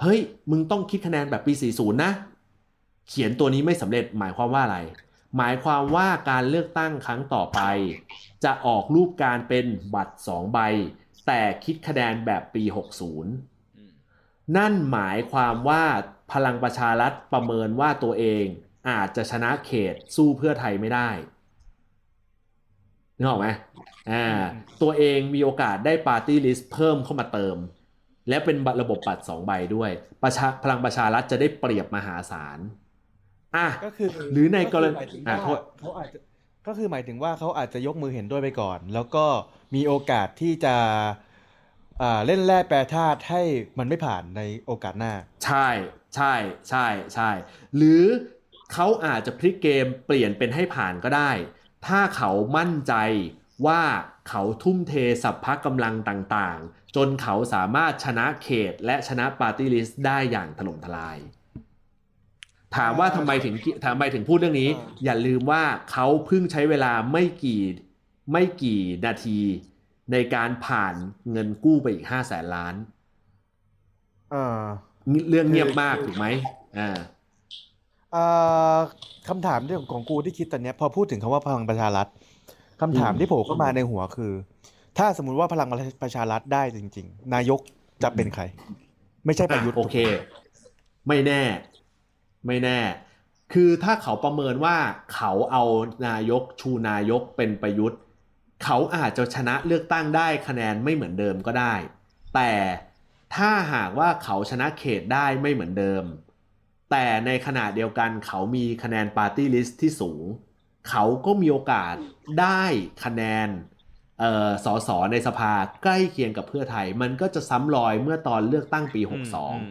เฮ้ย มึงต้องคิดคะแนนแบบปี 40 นะ เขียนตัวนี้ไม่สำเร็จหมายความว่าอะไร หมายความว่าการเลือกตั้งครั้งต่อไป จะออกรูปการเป็นบัตร 2 ใบ แต่คิดคะแนนแบบปี 60 นั่นหมายความว่า พลังประชารัฐประเมินว่าตัวเองอาจจะชนะเขตสู้เพื่อไทยไม่ได้นึกออกไหมอ่าตัวเองมีโอกาสได้ปาร์ตี้ลิสต์เพิ่มเข้ามาเติม และเป็นระบบบัตรสองใบด้วย ประชาพลังประชารัฐจะได้เปรียบมหาศาลอะก็คือหรือในกรณีหมายถึงอะว่าโทษเขาอาจจะก็คือหมายถึงว่าเขาอาจจะยกมือเห็นด้วยไปก่อน แล้วก็มีโอกาสที่จะอ่า เล่นแร่แปรธาตุให้มันไม่ผ่านในโอกาสหน้า ใช่ใช่ใช่ใช่หรือเขาอาจจะพลิกเกมเปลี่ยนเป็นให้ผ่านก็ได้ ถ้าเขามั่นใจว่าเขาทุ่มเทสรรพกำลังต่างๆ จนเขาสามารถชนะเขตและชนะ party list ได้อย่างถล่มทลาย ถามว่าทำไมถึงทำไมถึงพูดเรื่องนี้ อย่าลืมว่าเขาเพิ่งใช้เวลาไม่กี่ไม่กี่นาที ในการผ่านเงินกู้ไปอีกห้าแสนล้านอ่าเรื่องเงียบคือมากถูกไหมอ่าอ่าคำถามที่ของกูที่คิดตอนเนี้ยพอพูดถึงคำว่าพลังประชารัฐคำถามอืมที่โผล่เข้ามาในหัวคือ ถ้าสมมุติว่าพลังประชารัฐได้จริง ๆ นายกจะเป็นใคร ไม่ใช่ประยุทธ์อะโอเค ไม่แน่ ไม่แน่ คือถ้าเขาประเมินว่าเขาเอานายกชูนายกเป็นประยุทธ์ เขาอาจจะชนะเลือกตั้งได้คะแนนไม่เหมือนเดิมก็ได้ แต่ถ้าหากว่าเขาชนะเขตได้ไม่เหมือนเดิม แต่ในขณะเดียวกันเขามีคะแนนปาร์ตี้ลิสต์ที่สูง เขาก็มีโอกาสได้คะแนนเอ่อสสในสภาใกล้เคียงกับเพื่อไทย มันก็จะซ้ำรอยเมื่อตอนเลือกตั้งปีอืม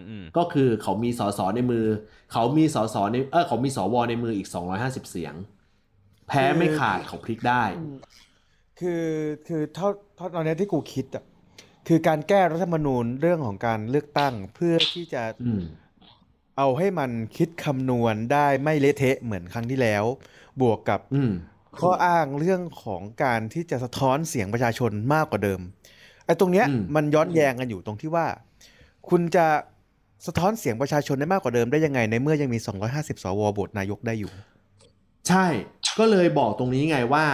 อืม62 ก็คือเขามีสสในมือ เขามีสสในเออเขามีสวในมืออีก 250 เสียง แพ้ไม่ขาดเขาพลิกได้ คือคือเท่าเท่าตอนเนี้ยที่กูคิดอะคือการแก้รัฐธรรมนูญเรื่องของการเลือกตั้งเพื่อที่จะอืมเอาให้มันคิดคำนวณได้ไม่เละเทะเหมือนครั้งที่แล้ว บวกกับอืมข้ออ้างเรื่องของการที่จะสะท้อนเสียงประชาชนมากกว่าเดิมไอ้ตรงเนี้ยอืมมันย้อนแย้งกันอยู่ตรงที่ว่า คุณจะสะท้อนเสียงประชาชนได้มากกว่าเดิมได้ยังไง ในเมื่อยังมี 250 สวโหวตนายกได้อยู่ ใช่ ก็เลยบอกตรงนี้ไงว่า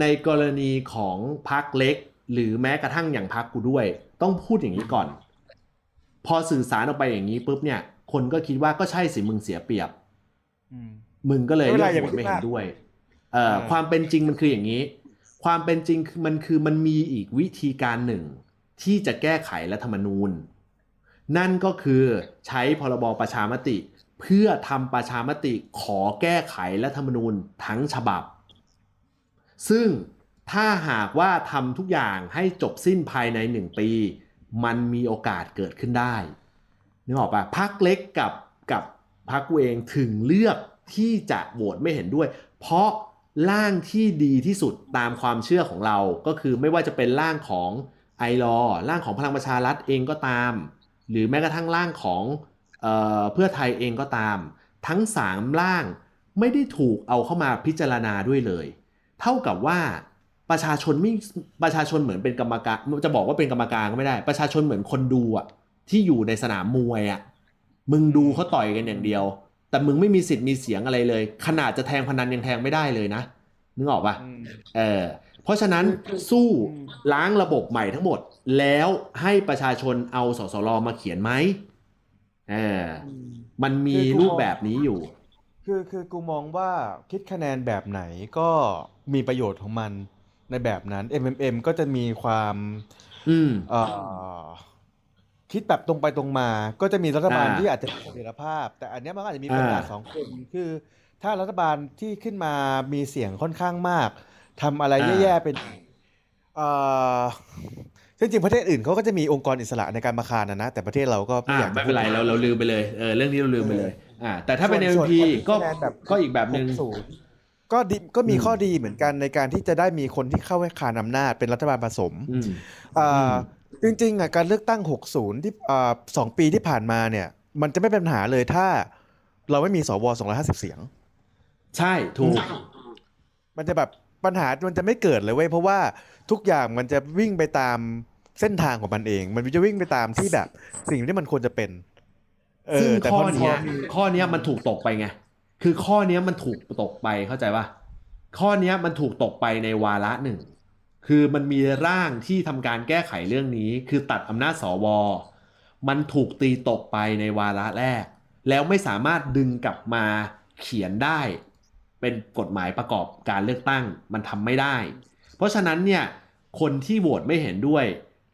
ในกรณีของพักเล็ก หรือแม้กระทั่งอย่างพักกูด้วย ต้องพูดอย่างนี้ก่อน พอสื่อสารออกไปอย่างนี้ปุ๊บเนี่ย คนก็คิดว่าก็ใช่สิมึงเสียเปรียบมึงก็เลยไม่เลืเป็อนกไรโหวตไม่อย่าไปคิดเห็มากนด้วยเอ่ออ่าความเป็นจริงมันคืออย่างนี้ ความเป็นจริงคือมันคือมันมีอีกวิธีการหนึ่ง ที่จะแก้ไขรัฐธรรมนูญ นั่นก็คือใช้พรบประชามติ เพื่อทำประชามติขอแก้ไขรัฐธรรมนูญทั้งฉบับ ซึ่งถ้าหากว่าทำทุกอย่างให้จบสิ้นภายในหนึ่งปี มันมีโอกาสเกิดขึ้นได้นึกออกปะพักเล็กกับกับพักกูเองถึงเลือกที่จะโหวตไม่เห็นด้วย เพราะร่างที่ดีที่สุดตามความเชื่อของเราก็คือไม่ว่าจะเป็นร่างของไอรอร่างของพลังประชารัฐเองก็ตาม หรือแม้กระทั่งร่างของเออเพื่อไทยเองก็ตาม ทั้งสามร่างไม่ได้ถูกเอาเข้ามาพิจารณาด้วยเลย เท่ากับว่าประชาชนไม่ประชาชนเหมือนเป็นกรรมการจะบอกว่าเป็นกรรมการก็ไม่ได้ ประชาชนเหมือนคนดูอะที่อยู่ในสนามมวยอะมึงดูเขาต่อยกันอย่างเดียว แต่มึงไม่มีสิทธิ์มีเสียงอะไรเลย ขนาดจะแทงพนันยังแทงไม่ได้เลยนะนึกออกปะเออเพราะฉะนั้นสู้ล้างระบบใหม่ทั้งหมด แล้วให้ประชาชนเอาสสรมาเขียนไหมเออมันมีรูปแบบนี้อยู่ คือคือกูมองว่าคิดคะแนนแบบไหนก็มีประโยชน์ของมันในแบบนั้น MMM ก็จะมีความอืมเอ่อคิดแบบตรงไปตรงมา ก็จะมีรัฐบาลอ่าที่อาจจะมีเสถียรภาพ แต่อันเนี้ยมันก็อาจจะมีปัญหาอ่าสองคนคือ ถ้ารัฐบาลที่ขึ้นมามีเสียงค่อนข้างมากทำอะไรแย่ๆเป็นเอ่อซึ่งจริงประเทศอื่นเขาก็จะมีองค์กรอิสระในการมาคานนะนะแต่ประเทศเราก็ไม่อ่าอยากจะไม่เป็นไรเราเราลืมไปเลยเออเรื่องนี้เราลืมไปเลย อ่าแต่ถ้าเป็นส่วน LP ส่วนก็คะแนนแบบก็อีกแบบหนึ่ง60ก็ดีก็มีอืมข้อดีเหมือนกันในการที่จะได้มีคนที่เข้าให้คานอำนาจเป็นรัฐบาลผสมอืมอ่าอืมจริงๆอะการเลือกตั้ง 60 ที่อ่าสองปีที่ผ่านมาเนี่ย มันจะไม่เป็นปัญหาเลยถ้า เราไม่มีสว250 เสียง ใช่ถูก มันจะแบบปัญหามันจะไม่เกิดเลยเว้ยเพราะว่าทุกอย่างมันจะวิ่งไปตามเส้นทางของมันเอง มันจะวิ่งไปตามที่แบบสิ่งที่มันควรจะเป็นเอ ซึ่งอแต่ข้พออเนี้ยพอมีข้อเนี้ยมันถูกตกไปไงคือข้อเนี้ยมันถูกตกไปเข้าใจป่ะข้อเนี้ยมันถูกตกไปในวาระหนึ่งคือมันมีร่างที่ทำการแก้ไขเรื่องนี้ คือตัดอำนาจสวมันถูกตีตกไปในวาระแรก แล้วไม่สามารถดึงกลับมาเขียนได้ เป็นกฎหมายประกอบการเลือกตั้งมันทำไม่ได้ เพราะฉะนั้นเนี่ยคนที่โหวตไม่เห็นด้วย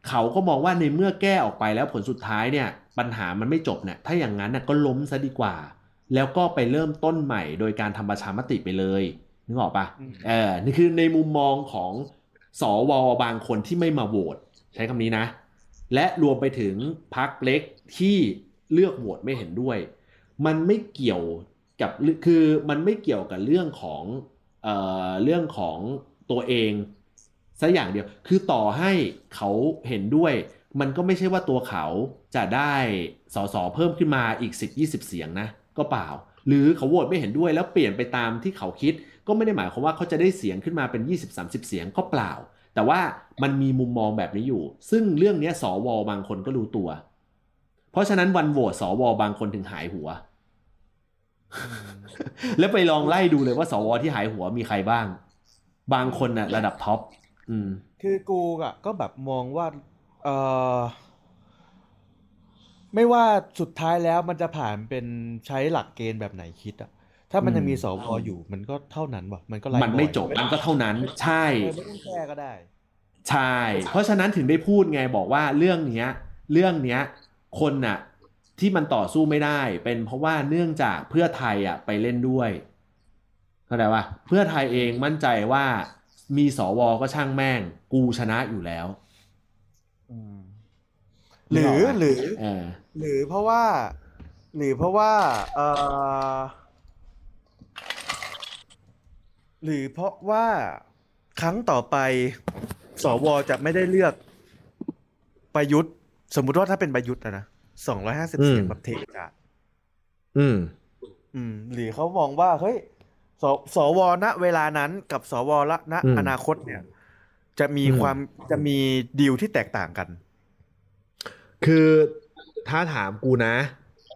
เขาก็มองว่าในเมื่อแก้ออกไปแล้วผลสุดท้ายเนี่ย ปัญหามันไม่จบเนี่ยถ้าอย่างนั้นน่ะก็ล้มซะดีกว่า แล้วก็ไปเริ่มต้นใหม่โดยการทำประชามติไปเลยนึกออกปะอืมเออนี่คือในมุมมองของสวบางคนที่ไม่มาโหวตใช้คำนี้นะ และรวมไปถึงพักเล็กที่เลือกโหวตไม่เห็นด้วย มันไม่เกี่ยวกับคือมันไม่เกี่ยวกับเรื่องของเอ่อเรื่องของตัวเองซะอย่างเดียว คือต่อให้เขาเห็นด้วย มันก็ไม่ใช่ว่าตัวเขาจะได้สสเพิ่มขึ้นมาอีก 10 20 เสียงนะ ก็เปล่า หรือเขาโหวตไม่เห็นด้วยแล้วเปลี่ยนไปตามที่เขาคิด ก็ไม่ได้หมายความว่าเขาจะได้เสียงขึ้นมาเป็น 20-30 เสียงก็เปล่า แต่ว่ามันมีมุมมองแบบนี้อยู่ ซึ่งเรื่องนี้สวบางคนก็รู้ตัว เพราะฉะนั้นวันโหวตสวบางคนถึงหายหัว แล้วไปลองไล่ดูเลยว่าสวที่หายหัวมีใครบ้าง บางคนน่ะระดับท็อปอืมคือกูอะก็แบบมองว่า เออไม่ว่าสุดท้ายแล้วมันจะผ่านเป็นใช้หลักเกณฑ์แบบไหนคิดอะถ้ามันยังมีสวอยู่มันก็เท่านั้นวะมันก็ไร้มันไม่อยจบมันก็เท่านั้น ใช่เออไม่ต้องแก้ก็ได้ ใช่ เพราะฉะนั้นถึงได้พูดไงบอกว่าเรื่องเนี้ย เรื่องเนี้ย คนน่ะ ที่มันต่อสู้ไม่ได้ เป็นเพราะว่าเนื่องจากเพื่อไทยอะไปเล่นด้วยเข้าใจปะเพื่อไทยเองมั่นใจว่ามีสวก็ช่างแม่ง กูชนะอยู่แล้ว หรือหรือเออหรือเพราะว่า หรือเพราะว่า เออหรือเพราะว่าครั้งต่อไป สวจะไม่ได้เลือกประยุทธ์ สมมุติว่าถ้าเป็นประยุทธ์อะนะสองร้อยห้าสิบอืมเสียงแบบเทกาอืม อืม หรือเขามองว่า เฮ้ยสสวณเวลานั้นกับสวละณอืมอนาคตเนี่ย จะมีอืมความจะมีดีลที่แตกต่างกัน คือถ้าถามกูนะ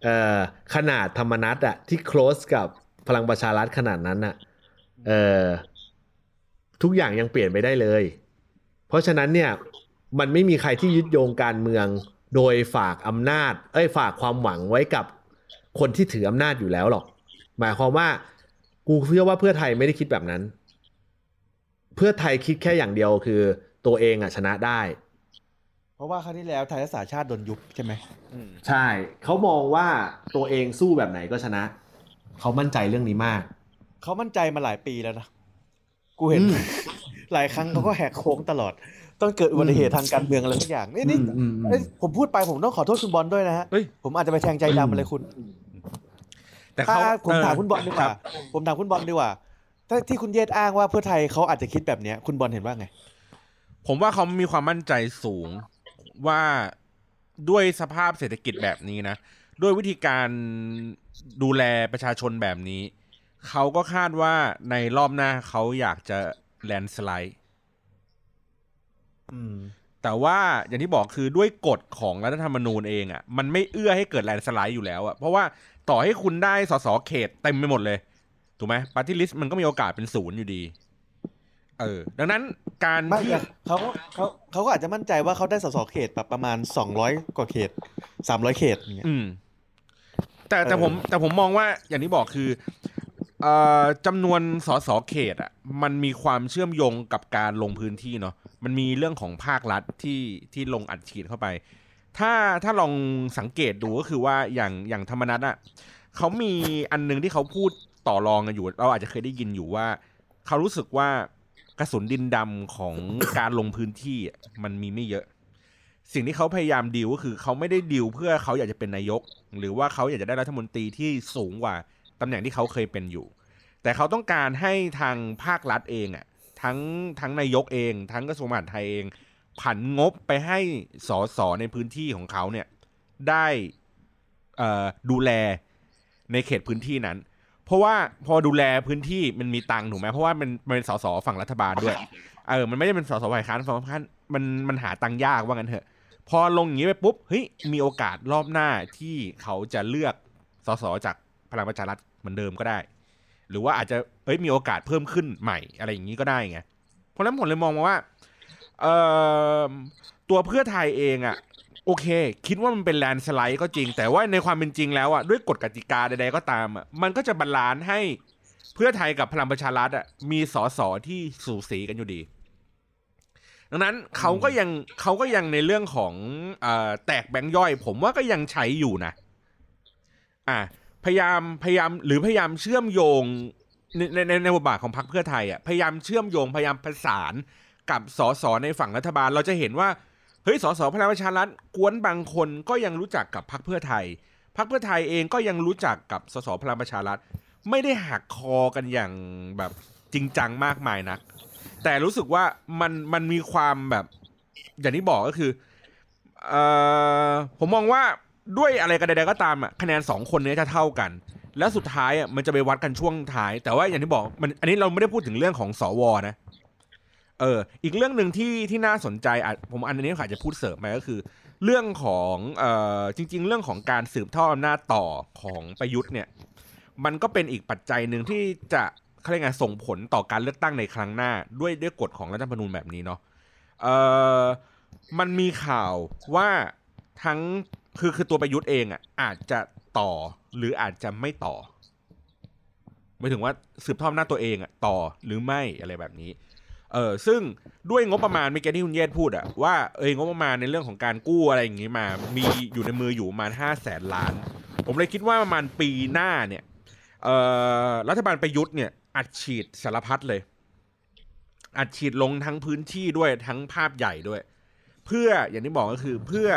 เอ่อขนาดธรรมนัตอะที่ close กับพลังประชารัฐขนาดนั้นอะเอ่อทุกอย่างยังเปลี่ยนไปได้เลย เพราะฉะนั้นเนี่ยมันไม่มีใครที่ยึดโยงการเมือง โดยฝากอำนาจ เอ้ยฝากความหวังไว้กับคนที่ถืออำนาจอยู่แล้วหรอก หมายความว่ากูเชื่อว่าเพื่อไทยไม่ได้คิดแบบนั้น เพื่อไทยคิดแค่อย่างเดียวคือตัวเองอะชนะได้ เพราะว่าครั้งที่แล้วไทยรักษาชาติโดนยุบใช่ไหมใช่เขามองว่าตัวเองสู้แบบไหนก็ชนะ เขามั่นใจเรื่องนี้มาก เขามั่นใจมาหลายปีแล้วนะ กูเห็นอืมหลายครั้งเขาก็แหกโค้งตลอด ต้องเกิดอุบัติเหตุทางการเมืองอะไรสักอย่างนี่นี่อืมอืมอืมเอ้ยผมพูดไปผมต้องขอโทษคุณบอลด้วยนะฮะเฮ้ยผมอาจจะไปแทงใจดำอะไรคุณแต่ถ้าเขาผมถามเคุณบอลดีกว่า ผมถามคุณบอลดีกว่า ถ้าที่คุณเยศอ้างว่าเพื่อไทยเขาอาจจะคิดแบบเนี้ย คุณบอลเห็นว่าไง ผมว่าเขามีความมั่นใจสูงว่าด้วยสภาพเศรษฐกิจแบบนี้นะ ด้วยวิธีการดูแลประชาชนแบบนี้ เขาก็คาดว่าในรอบหน้าเขาอยากจะแลนสไลด์อืมแต่ว่าอย่างที่บอกคือด้วยกฎของรัฐธรรมนูญเองอะ่ะ มันไม่เอื้อให้เกิดแลนสไลด์อยู่แล้วอะ่ะ เพราะว่าต่อให้คุณได้สสเขตเต็มไปหมดเลย ถูกไหมปาร์ตี้ลิสต์มันก็มีโอกาสเป็นศูนย์อยู่ดี เออ ดังนั้นการไม่ที่แต่เขาเขาเขาก็อาจจะมั่นใจว่าเขาได้สสเขตแบบประมาณสองร้อยกว่าเขตสามร้อยเขตอย่างเงี้ยอืมแต่แต่เออผมแต่ผมมองว่าอย่างที่บอกคือเอ่อจำนวนสสเขตอะมันมีความเชื่อมโยงกับการลงพื้นที่เนาะมันมีเรื่องของภาครัฐที่ที่ลงอัดฉีดเข้าไป ถ้าถ้าลองสังเกตดูก็คือว่าอย่างอย่างธรรมนัตอะเขามีอันหนึงที่เขาพูด ต่อรองกันอยู่ เราอาจจะเคยได้ยินอยู่ว่า เขารู้สึกว่ากระสุนดินดำของการลงพื้นที่มันมีไม่เยอะ สิ่งที่เขาพยายามดีลก็คือเขาไม่ได้ดีลเพื่อเขาอยากจะเป็นนายก หรือว่าเขาอยากจะได้รัฐมนตรีที่สูงกว่าตำแหน่งที่เขาเคยเป็นอยู่ แต่เขาต้องการให้ทางภาครัฐเองอะทั้งทั้งนายกเอง ทั้งกระทรวงมหาดไทยเองผันงบไปให้สสในพื้นที่ของเขาเนี่ยได้ดูแลในเขตพื้นที่นั้น เพราะว่าพอดูแลพื้นที่มันมีตังค์ถูกไหมเพราะว่ามันมันเป็นสสฝั่งรัฐบาลด้วยเออมันไม่ได้เป็นสสฝ่ายค้านฝั่งฝ่ายค้านมันมันหาตังค์ยากว่างั้นเถอะ พอลงอย่างนี้ไปปุ๊บเฮ้ยมีโอกาสรอบหน้าที่เขาจะเลือกสสจากพลังประชารัฐเหมือนเดิมก็ได้ หรือว่าอาจจะเอ้ยมีโอกาสเพิ่มขึ้นใหม่อะไรอย่างนี้ก็ได้ไงเพราะฉะนั้นผมเลยมองมาว่าเอ่อตัวเพื่อไทยเองอะ โอเค คิดว่ามันเป็น landslide ก็จริง แต่ว่าในความเป็นจริงแล้วอะด้วยกฎกติกาใดๆก็ตามอะมันก็จะ balance ให้เพื่อไทยกับพลังประชารัฐอะมีสสที่สูสีกันอยู่ดี ดังนั้นเขาก็ยังเขาก็ยังในเรื่องของอแตกแบงค์ย่อย ผมว่าก็ยังใช้อยู่นะ อะพยายามพยายามหรือพยายามเชื่อมโยงในในในในบทบาทของพรรคเพื่อไทยอะพยายามเชื่อมโยงพยายามประสานกับสสในฝั่งรัฐบาล เราจะเห็นว่า เฮ้ยสสพลังประชารัฐกวนบางคนก็ยังรู้จักกับพรรคเพื่อไทยพรรคเพื่อไทยเองก็ยังรู้จักกับสสพลังประชารัฐไม่ได้หักคอกันอย่างแบบจริงจังมากมายนัก แต่รู้สึกว่ามันมันมีความแบบ อย่างที่บอกก็คือเอ่อผมมองว่าด้วยอะไรกันใดๆก็ตามอะคะแนนสองคนเนี้จะเท่ากัน แล้วสุดท้ายอะมันจะไปวัดกันช่วงท้าย แต่ว่าอย่างที่บอกมันอันนี้เราไม่ได้พูดถึงเรื่องของสวนะ เอออีกเรื่องหนึ่งที่ที่น่าสนใจอะผมอันนี้อาจจะพูดเสริมไปก็คือ เรื่องของเอ่อจริง ๆ เรื่องของการสืบทอดอำนาจต่อของประยุทธ์เนี่ย มันก็เป็นอีกปัจจัยหนึ่งที่จะเขาเรียกไงส่งผลต่อการเลือกตั้งในครั้งหน้า ด้วยด้วยกฎของรัฐธรรมนูญแบบนี้เนาะเอ่อมันมีข่าวว่าทั้งคือคือตัวประยุทธ์เองอะอาจจะต่อหรืออาจจะไม่ต่อหมายถึงว่าสืบทอดอำนาจตัวเองอะต่อหรือไม่อะไรแบบนี้ เออซึ่งด้วยงบประมาณเมื่อกี้ที่คุณเยศพูดอะว่าเอยงบประมาณในเรื่องของการกู้อะไรอย่างงี้มา มีอยู่ในมืออยู่ประมาณห้าแสนล้าน ผมเลยคิดว่าประมาณปีหน้าเนี่ยเอ่อรัฐบาลประยุทธ์เนี่ยอัดฉีดสารพัดเลย อัดฉีดลงทั้งพื้นที่ด้วยทั้งภาพใหญ่ด้วย เพื่ออย่างที่บอกก็คือเพื่อ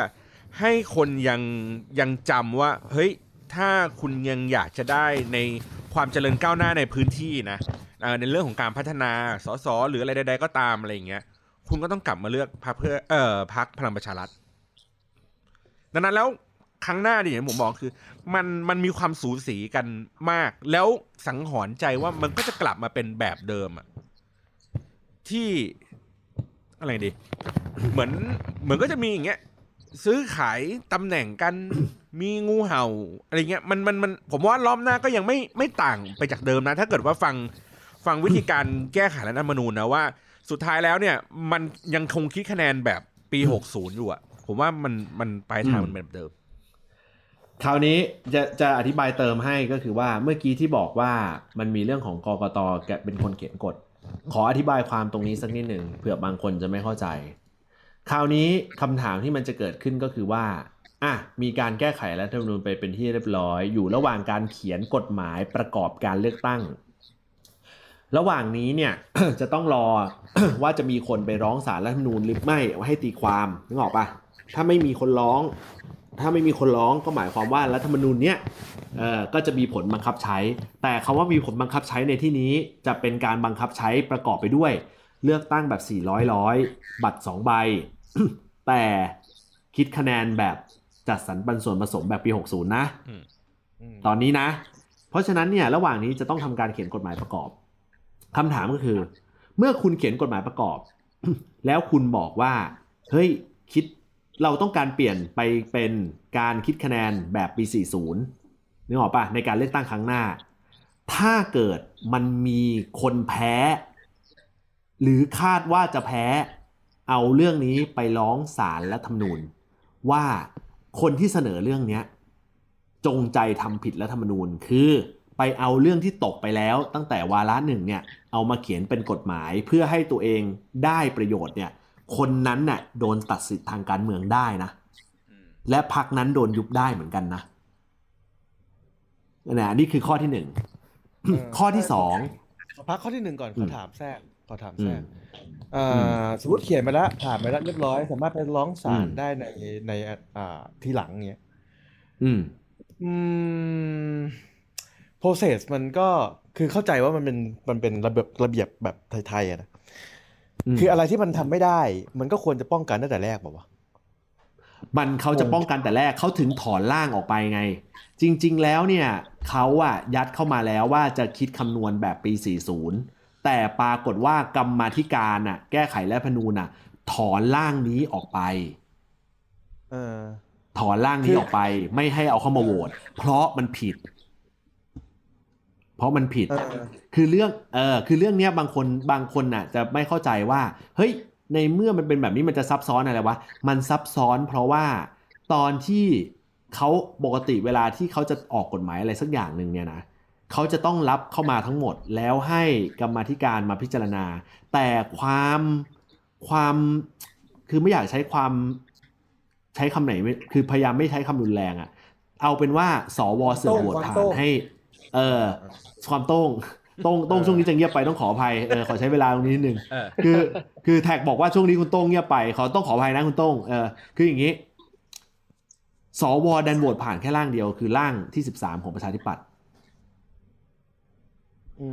ให้คนยังยังจำว่า เฮ้ย ถ้าคุณยังอยากจะได้ในความเจริญก้าวหน้าในพื้นที่นะในเรื่องของการพัฒนาสสหรืออะไรใดๆก็ตามอะไรอย่างเงี้ย คุณก็ต้องกลับมาเลือกพรรคเพื่อเอ่อพรรคพลังประชารัฐดังนั้นแล้วครั้งหน้าดิอย่างผมบอกคือ มันมันมีความสูสีกันมาก แล้วสังหรณ์ใจว่ามันก็จะกลับมาเป็นแบบเดิมอะที่อะไรดี เหมือนเหมือนก็จะมีอย่างเงี้ย ซื้อขายตำแหน่งกัน มีงูเห่าอะไรเงี้ยมันมันมันผมว่ารอบหน้าก็ยังไม่ไม่ต่างไปจากเดิมนะ ถ้าเกิดว่าฟังฟังวิธีการแก้ไขรัฐธรรมนูญนะว่าสุดท้ายแล้วเนี่ย มันยังคงคิดคะแนนแบบปีหกศูนย์อยู่อะผมว่ามันมันปลายทางมันเป็นแบบเดิม คราวนี้จะจะอธิบายเติมให้ก็คือว่าเมื่อกี้ที่บอกว่ามันมีเรื่องของกกตแกเป็นคนเขียนกฎขออธิบายความตรงนี้สักนิดหนึ่งเผื่อบางคนจะไม่เข้าใจ คราวนี้คำถามที่มันจะเกิดขึ้นก็คือว่าอะมีการแก้ไขรัฐธรรมนูญไปเป็นที่เรียบร้อย อยู่ระหว่างการเขียนกฎหมายประกอบการเลือกตั้ง ระหว่างนี้เนี่ยจะต้องรอว่าจะมีคนไปร้องศาลรัฐธรรมนูญหรือไม่ว่าให้ตีความนึกออกปะถ้าไม่มีคนร้อง ถ้าไม่มีคนร้องก็หมายความว่ารัฐธรรมนูญเนี้ยเอ่อก็จะมีผลบังคับใช้ แต่คำว่ามีผลบังคับใช้ในที่นี้จะเป็นการบังคับใช้ประกอบไปด้วย เลือกตั้งแบบ400ร้อยบัตร2ใบ แต่คิดคะแนนแบบจัดสรรปันส่วนผสมแบบปี 60 นะอืมตอนนี้นะ เพราะฉะนั้นเนี่ยระหว่างนี้จะต้องทำการเขียนกฎหมายประกอบคำถามก็คือ เมื่อคุณเขียนกฎหมายประกอบ แล้วคุณบอกว่า เฮ้ยคิดเราต้องการเปลี่ยนไปเป็นการคิดคะแนนแบบปี 40นึกออกปะในการเลือกตั้งครั้งหน้า ถ้าเกิดมันมีคนแพ้ หรือคาดว่าจะแพ้ เอาเรื่องนี้ไปร้องศาลและธรรมนูญ ว่าคนที่เสนอเรื่องเนี้ยจงใจทำผิดรัฐธรรมนูญ คือไปเอาเรื่องที่ตกไปแล้ว ตั้งแต่วาระหนึ่งเนี่ยเอามาเขียนเป็นกฎหมายเพื่อให้ตัวเองได้ประโยชน์เนี่ยคนนั้นน่ะโดนตัดสิทธิ์ทางการเมืองได้นะและพักนั้นโดนยุบได้เหมือนกันนะนะนี่คือข้อที่หนึ่งเออข้อที่สองขอพักข้อที่หนึ่งก่อนอืขอมถามแทรก ขอถามแทรกอือ่าสมมติเขียนมาแล้วผ่านไปแล้วเรียบร้อย สามารถไปร้องศาลอืมได้ในในอ่าทีหลังเนี้ยอืมอืม process มันก็คือเข้าใจว่ามันเป็นมันเป็นระเบียบระเบียบแบบไทยๆอะนะอืมคืออะไรที่มันทำไม่ได้ มันก็ควรจะป้องกันตั้งแต่แรกบอกว่าวะมันเขาจะป้องกันแต่แรกเขาถึงถอนร่างออกไปไง จริง ๆ แล้วเนี่ยเขาอะยัดเข้ามาแล้วว่าจะคิดคำนวณแบบปี 40 แต่ปรากฏว่ากรรมาธิการอะแก้ไขและพนูนอะถอนร่างนี้ออกไป เออ ถอนร่างนี้ออกไป ไม่ให้เอาเข้ามาโหวตเพราะมันผิด เพราะมันผิดเออคือเรื่องเออคือเรื่องเนี้ยบางคนบางคนน่ะ จะไม่เข้าใจว่า เฮ้ย ในเมื่อมันเป็นแบบนี้มันจะซับซ้อนอะไรวะมันซับซ้อน เพราะว่าตอนที่เขาปกติเวลาที่เขาจะออกกฎหมายอะไรสักอย่างหนึ่งเนี่ยนะ เขาจะต้องรับเข้ามาทั้งหมด แล้วให้กรรมาธิการมาพิจารณา แต่ความความคือไม่อยากใช้ความใช้คำไหนไม่คือพยายามไม่ใช้คำรุนแรงอะเอาเป็นว่าสวเสือกโหวตผ่านให้ เออความโต้งโต้งโต้งช่วงนี้จะเงียบไปต้องขออภัยเออขอใช้เวลาตรงนี้นิดนึงเออคือคือแท็กบอกว่าช่วงนี้คุณโต้งเงียบไปขอต้องขออภัยนะคุณโต้งเออคืออย่างนี้สวดันโหวตผ่านแค่ร่างเดียวคือร่างที่ 13 ของประชาธิปัตย์อืม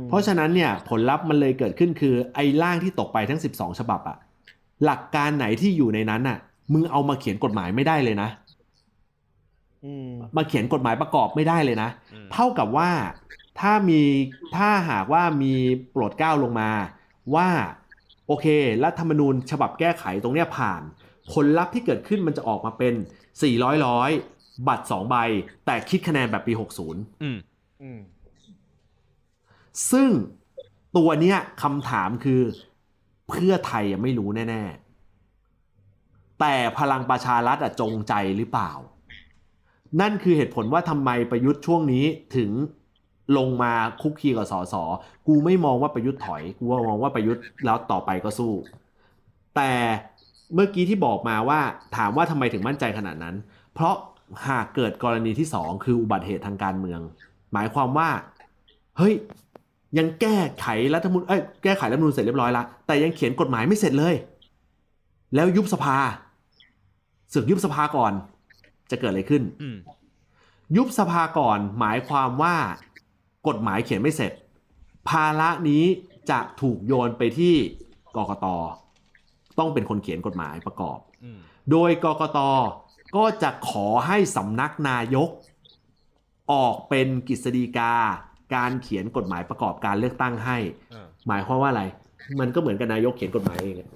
เพราะฉะนั้นเนี่ยผลลัพธ์มันเลยเกิดขึ้นคือไอ้ร่างที่ตกไปทั้ง 12 ฉบับอะหลักการไหนที่อยู่ในนั้นอะมึงเอามาเขียนกฎหมายไม่ได้เลยนะอืมมาเขียนกฎหมายประกอบไม่ได้เลยนะอืมเท่ากับว่าถ้ามีถ้าหากว่ามีโปรดเกล้าลงมา ว่าโอเครัฐธรรมนูญฉบับแก้ไขตรงเนี้ยผ่าน ผลลัพธ์ที่เกิดขึ้นมันจะออกมาเป็น 400ร้อยบัตร 2 ใบ แต่คิดคะแนนแบบปี 60อืมอืม ซึ่งตัวเนี้ยคำถามคือเพื่อไทยยังไม่รู้แน่ ๆ แต่พลังประชารัฐอะจงใจหรือเปล่า นั่นคือเหตุผลว่าทำไมประยุทธ์ช่วงนี้ถึงลงมาคุกคีกับสสกูไม่มองว่าประยุทธ์ถอย กูมองว่าประยุทธ์แล้วต่อไปก็สู้ แต่เมื่อกี้ที่บอกมาว่าถามว่าทำไมถึงมั่นใจขนาดนั้น เพราะหากเกิดกรณีที่สองคืออุบัติเหตุทางการเมือง หมายความว่า เฮ้ย ยังแก้ไขรัฐธรรมนูญเอ้ยแก้ไขรัฐธรรมนูญเสร็จเรียบร้อยละแต่ยังเขียนกฎหมายไม่เสร็จเลย แล้วยุบสภาสึกยุบสภาก่อน จะเกิดอะไรขึ้นอืมยุบสภาก่อนหมายความว่ากฎหมายเขียนไม่เสร็จ ภาระนี้จะถูกโยนไปที่กกตต้องเป็นคนเขียนกฎหมายประกอบอืมโดยกกตก็จะขอให้สำนักนายก ออกเป็นกฤษฎีกา การเขียนกฎหมายประกอบการเลือกตั้งให้เออหมายความว่าอะไร มันก็เหมือนกับนายกเขียนกฎหมายเองอะ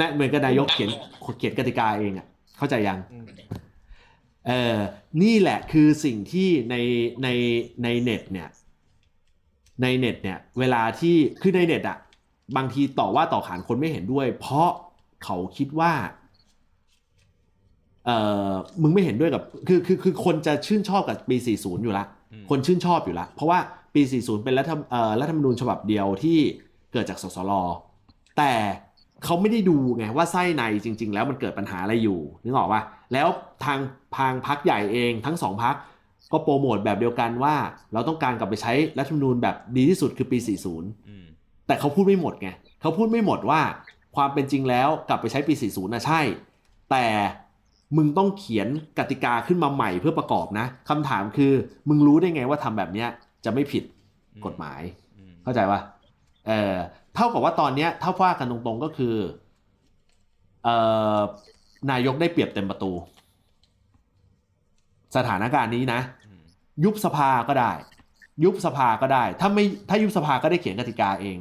นะเหมือนกับนายกเขียนเขียนกติกาเองอะเข้าใจยังอืมเออนี่แหละคือสิ่งที่ในในในเน็ตเนี่ย ในเน็ตเนี่ย เวลาที่คือในเน็ตอะบางทีต่อว่าต่อขานคนไม่เห็นด้วย เพราะเขาคิดว่าเออมึงไม่เห็นด้วยกับ คือคือคือคนจะชื่นชอบกับปี 40 อยู่ละอืม คนชื่นชอบอยู่ละ เพราะว่าปี 40 เป็นรัฐธรรมเอ่อรัฐธรรมนูญฉบับเดียวที่เกิดจากสสรแต่เขาไม่ได้ดูไงว่าไส้ในจริง ๆ แล้วมันเกิดปัญหาอะไรอยู่นึกออกปะแล้วทางทางพักใหญ่เองทั้งสองพักก็โปรโมทแบบเดียวกันว่า เราต้องการกลับไปใช้รัฐธรรมนูญแบบดีที่สุดคือปี 40อืมแต่เขาพูดไม่หมดไงเขาพูดไม่หมดว่าความเป็นจริงแล้วกลับไปใช้ปี 40นะใช่ แต่ มึงต้องเขียนกติกาขึ้นมาใหม่เพื่อประกอบนะคำถามคือ มึงรู้ได้ไงว่าทำแบบเนี้ยจะไม่ผิดกฎหมายอืมเข้าใจปะเออเท่ากับว่าตอนเนี้ยถ้าว่ากันตรงๆก็คือเอ่อนายกได้เปรียบเต็มประตู สถานการณ์นี้นะอืมยุบสภาก็ได้ ยุบสภาก็ได้ ถ้าไม่ถ้ายุบสภาก็ได้เขียนกติกาเอง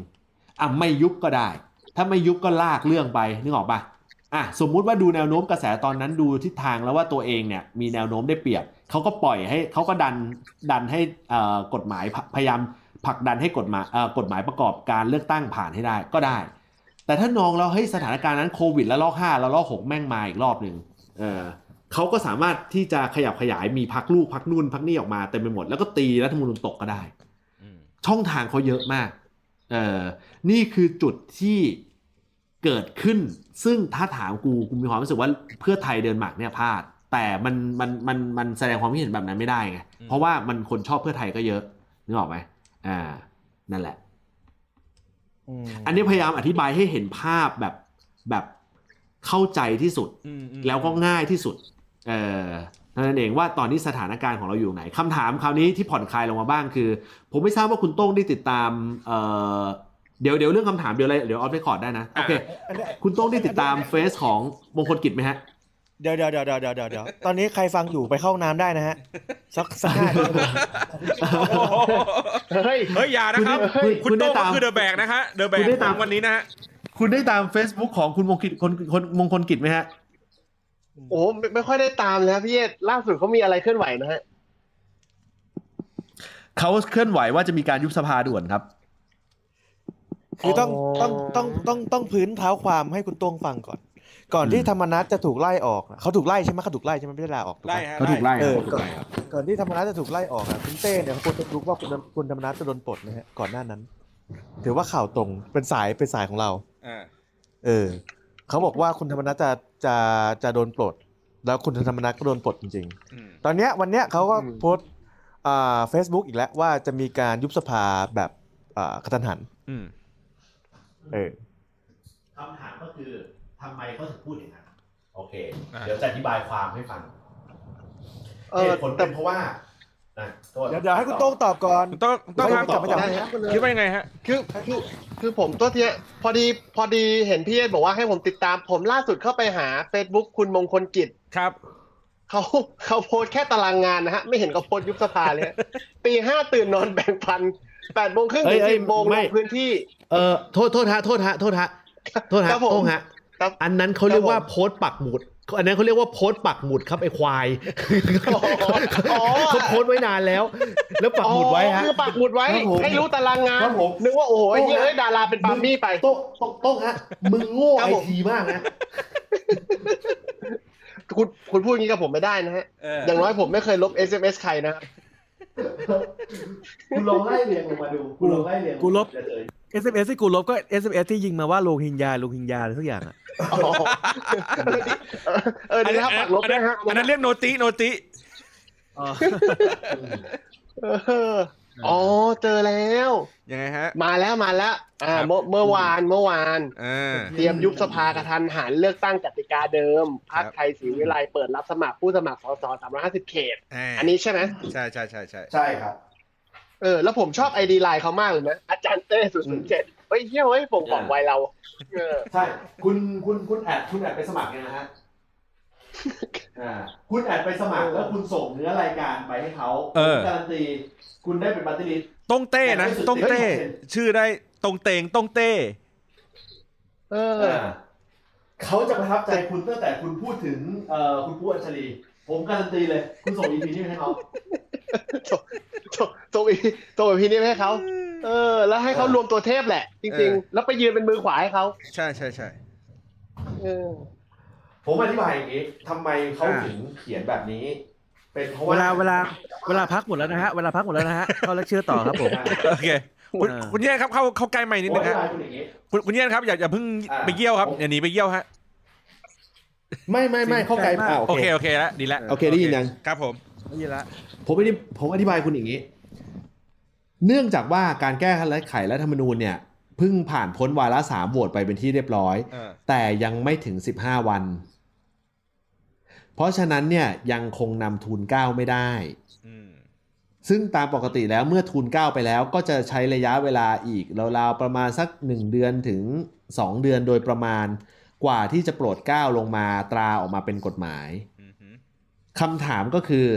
อะไม่ยุบก็ได้ ถ้าไม่ยุบก็ลากเรื่องไปนึกออกปะ อะสมมุติว่าดูแนวโน้มกระแสตอนนั้นดูทิศทางแล้วว่าตัวเองเนี่ยมีแนวโน้มได้เปรียบเขาก็ปล่อยให้เขาก็ดันดันให้เอ่อกฎหมายพพยายามผลักดันให้กฎหมายเอ่อกฎหมายประกอบการเลือกตั้งผ่านให้ได้ก็ได้ แต่ถ้านองแล้วเฮ้ยสถานการณ์นั้นโควิดแล้วลอกห้าแล้วลอกหกแม่งมาอีกรอบหนึ่งเออเขาก็สามารถที่จะขยับขยายมีพักลูกพักนู่นพักนี่ออกมาเต็มไปหมด แล้วก็ตีรัฐธรรมนูญตกก็ได้อืมช่องทางเขาเยอะมากเออนี่คือจุดที่ เกิดขึ้น ซึ่งถ้าถามกูกูมีความรู้สึกว่าเพื่อไทยเดินหมากเนี่ยพลาด แต่มันมันมันมันแสดงความคิดเห็นแบบนั้นไม่ได้ไงเพราะว่ามันคนชอบเพื่อไทยก็เยอะนึกออกไหมอ่า นั่นแหละอืมอันนี้พยายามอธิบายให้เห็นภาพแบบแบบเข้าใจที่สุดอืมอืมแล้วก็ง่ายที่สุด เออนั่นเองว่าตอนนี้สถานการณ์ของเราอยู่ไหนคำถามคราวนี้ที่ผ่อนคลายลงมาบ้างคือ ผมไม่ทราบว่าคุณโต้งได้ติดตาม เออเดี๋ยวเดี๋ยวเรื่องคำถามเดี๋ยวอะไรเดี๋ยวออฟเรคคอร์ดได้นะโอเคอันนี้คุณโต้งได้ติดตามเฟซของมงคลกิจไหมฮะเดี๋ยวเดี๋ยวเดี๋ยวเดี๋ยวเดี๋ยวเดี๋ยวตอนนี้ใครฟังอยู่ไปเข้าห้องน้ำได้นะฮะสักสักห้านาทีเฮ้ยเฮ้ยอย่านะครับ คุณคุณคุณได้โต้งตามก็คือเดอะแบกนะฮะเดอะแบคุกณได้ตามวันนี้นะฮะคุณได้ตาม Facebook ของคุณมงคลคนคนมงคลกิจไหมฮะโอ้ไม่ไม่ค่อยได้ตามเลยครับพี่เอสล่าสุดเขามีอะไรเคลื่อนไหวนะฮะเขาเคลื่อนไหวว่าจะมีการยุบสภาด่วนครับ คือต้องอ๋อต้องต้องต้องต้องพื้นเท้าความให้คุณโต้งฟังก่อน ก่อนที่อืมธรรมนัฐจะถูกไล่ออกน่ะเขาถูกไล่ใช่ไหมเขาถูกไล่ใช่ไหมไม่ได้ลาออกถูกหมไล่ฮะเขาถูกไล่เออเขาถูกไล่ครับก่อนที่ธรรมนัฐจะถูกไล่ออกอะคุณเต้เนี่ยเขาควรจะรู้ว่าคุณคุณธรรมนัฐจะโดนปลดนะฮะก่อนหน้านั้น ถือว่าข่าวตรงเป็นสายเป็นสายของเราอ่าเออเขาบอกว่าคุณธรรมนัฐจะจะจะโดนปลด แล้วคุณธรรมนัฐก็โดนปลดจริงอืมๆตอนเนี้ยวันเนี้ยเขาก็อืมโพสต์อ่าเฟซบุ๊กอีกแล้วว่าจะมีการยุบสภาแบบอ่ากระทันหันอืม เออคำถามก็คือทำไมเขาถึงพูดอย่างนั้นโอเคอะเดี๋ยวจะอธิบายความให้ฟังเอเหอตุผลแต่เป็นเพราะว่าอะโทษเดี๋ยวเดี๋ยวให้คุณโต้งตอบก่อนคุณโต้งต้องไม่ทางกลับมาจากได้ไหนครับคิดว่ายังไงฮะคือคือคือผมตัวเทียพอดีพอดีเห็นพี่เอสบอกว่าให้ผมติดตามผมล่าสุดเข้าไปหา Facebook คุณมงคลกิจครับเขาเขาโพสต์แค่ตารางงานนะฮะ ไม่เห็นเขาโพสต์ยุบสภาเลยฮะตีห้าตื่นนอนแบ่งพันแปดโมงครึ่งเอ้ถึยงเอ้ยสิบโมงลไม่งพื้นที่ เออโทษโทษฮะโทษฮะโทษฮะโทษฮะครับผมโต้งฮะครับอันนั้นเขาเรียกว่าครับผมโพสต์ปักหมุดอันนั้นเขาเรียกว่าโพสต์ปักหมุดครับไอ้ควายอ๋อเขาโพสต์ไว้นานแล้ว แล้วปักหมุดไว้ฮะอ๋อคือปักหมุดไว้ครับผมให้รู้ตารางงานครับผมนึกว่าโอ้โหโต้งเฮ้ยฮะดาราเป็นปาล์มมี่ไปโต้งโต้งโต้งฮะมึงโง่ครับไอผมทีมากนะคุณคุณพูดอย่างนี้กับผมไม่ได้นะฮะเอออย่างน้อยผมไม่เคยลบ SMS ใครนะครับคุณลองไล่เรียงลงมาดูคุณลองไล่เรียงกูลบจะเจอ SMS ที่กูลบก็ SMS ที่ยิงมาว่าโลหิงยาโลหิงยาอะไรสักอย่างอะอ๋อเอออันดีนั้นนะครับปักลบอันด้วนั้ยนฮะอันนั้นเรียกโนติโนติเอออ๋อเจอแล้วยังไงฮะ มาแล้วมาแล้วอ่าครับเมื่อเมื่อวานเมื่อวานอ่าเตรียมยุบสภากระทันหันเลือกตั้งกติกาเดิมพรรคครับไทยศรีวิไลเปิดรับสมัครผู้สมัครสส350เขตาอันนี้ใช่ไหมใช่ใช่ใช่ใช่ใช่ครับ เออแล้วผมชอบไอดีไลน์เขามากเลยนะ อาจารย์เต้ศูนย์ศูนย์เจ็ดเฮ้ยเฮียเฮ้ยผมของวัยเราเออใช่คุณคุณคุณแอดคุณแอดไปสมัครยังนะฮะอ่าคุณแอดไปสมัครแล้วคุณส่งเนื้อรายการไปให้เขาเออ การันตีคุณได้เป็นบัตรลิสต้งเต้นะต้งเต้ ชื่อได้ตรงเตงต้งเต้ เออเขาจะประทับใจคุณตั้งแต่คุณพูดถึงเอ่อคุณปูอัญชลี ผมการันตีเลย คุณส่งอีพีนี้ให้เขา ส่งส่งอีส่งอีพีนี้ไปให้เขาเออ แล้วให้เขารวมตัวเทพแหละ จริง ๆ แล้วไปยืนเป็นมือขวาให้เขาใช่ใช่ใช่เออผมอธิบายอย่างนี้ทำไมเขาถึงเขียนแบบนี้ เป็นเพราะเวว่าลาเวลา เวลาพักหมดแล้วนะฮะเวลาพักหมดแล้วนะฮะเข้าเลคเชอร์ต่อครับผมโอเคคุณอ่าคุณเย่ครับเข้าเข้าใกล้ใหม่นิดผมนึองธิฮะบายคุณอย่างนี้คุณคุณเย่ครับอย่าอย่าเพิ่งอ่าไปเยี่ยวครับผมอย่าหนีไปเยี่ยวฮะไม่ไม่ไม่เข้าใจจริงใจมากอ่าโอโอเคเคโอเคแล้วดีแล้วโอเคได้ยินยังครับผมนี่ละ ผมอธิผมอธิบายคุณอย่างนี้ เนื่องจากว่าการแก้ไขรัฐธรรมนูญเนี่ยเพิ่งผ่านพ้นวาระสามโหวตไปเป็นที่เรียบร้อย เออ แต่ยังไม่ถึง15วัน เพราะฉะนั้นเนี่ยยังคงนำทูลเกล้าไม่ได้ อืม ซึ่งตามปกติแล้วเมื่อทูลเกล้าไปแล้วก็จะใช้ระยะเวลาอีกราวๆประมาณสัก 1 เดือนถึง 2 เดือนโดยประมาณ กว่าที่จะโปรดเกล้าลงมาตราออกมาเป็นกฎหมาย อืมฮึคำถามก็คือ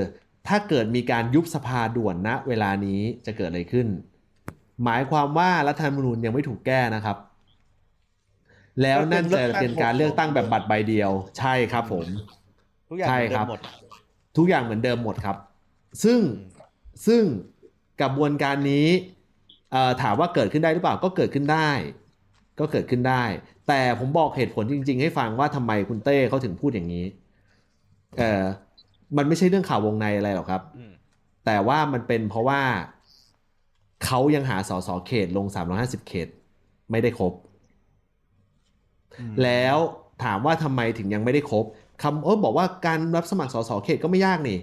ถ้าเกิดมีการยุบสภาด่วนณเวลานี้จะเกิดอะไรขึ้น หมายความว่ารัฐธรรมนูญยังไม่ถูกแก้นะครับ แล้วนั่นจะเป็นการเลือกตั้งแบบบัตรใบเดียว ใช่ครับผมทุกอย่างใช่เหมือนคเดิรับมหมดทุกอย่างเหมือนเดิมหมดครับ ซึ่งซึ่งกระบวนการนี้เอ่อถามว่าเกิดขึ้นได้หรือเปล่าก็เกิดขึ้นได้ ก็เกิดขึ้นได้ แต่ผมบอกเหตุผลจริง ๆ ให้ฟังว่าทำไมคุณเต้เขาถึงพูดอย่างนี้เออ มันไม่ใช่เรื่องข่าววงในอะไรหรอกครับอืมแต่ว่ามันเป็นเพราะว่าเขายังหาสสเขตลง 350 เขต ไม่ได้ครบ แล้วถามว่าทำไมถึงยังไม่ได้ครบคำเออบอกว่าการรับสมัครสสเขตก็ไม่ยากนี่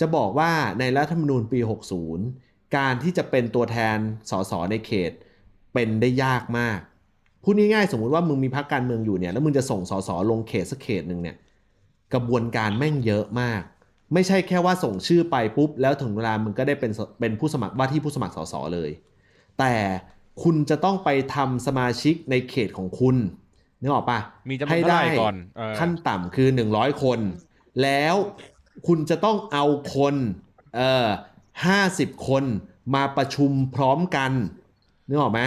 จะบอกว่าในรัฐธรรมนูญปี 60 การที่จะเป็นตัวแทนสสในเขตเป็นได้ยากมากพูดง่ายๆสมมุติว่ามึงมีพรรคการเมืองอยู่เนี่ยแล้วมึงจะส่งสสลงเขตสักเขตหนึ่งเนี่ย กระบวนการแม่งเยอะมาก ไม่ใช่แค่ว่าส่งชื่อไปปุ๊บ แล้วถึงเวลามึงก็ได้เป็นสเป็นผู้สมัครว่าที่ผู้สมัครสสเลย แต่คุณจะต้องไปทำสมาชิกในเขตของคุณนึกออกปะมีจำนวนเท่าไหร่ก่อนเออขั้นต่ำคือ100คน แล้วคุณจะต้องเอาคนเอ่อห้าสิบคนมาประชุมพร้อมกันนึกออกไหม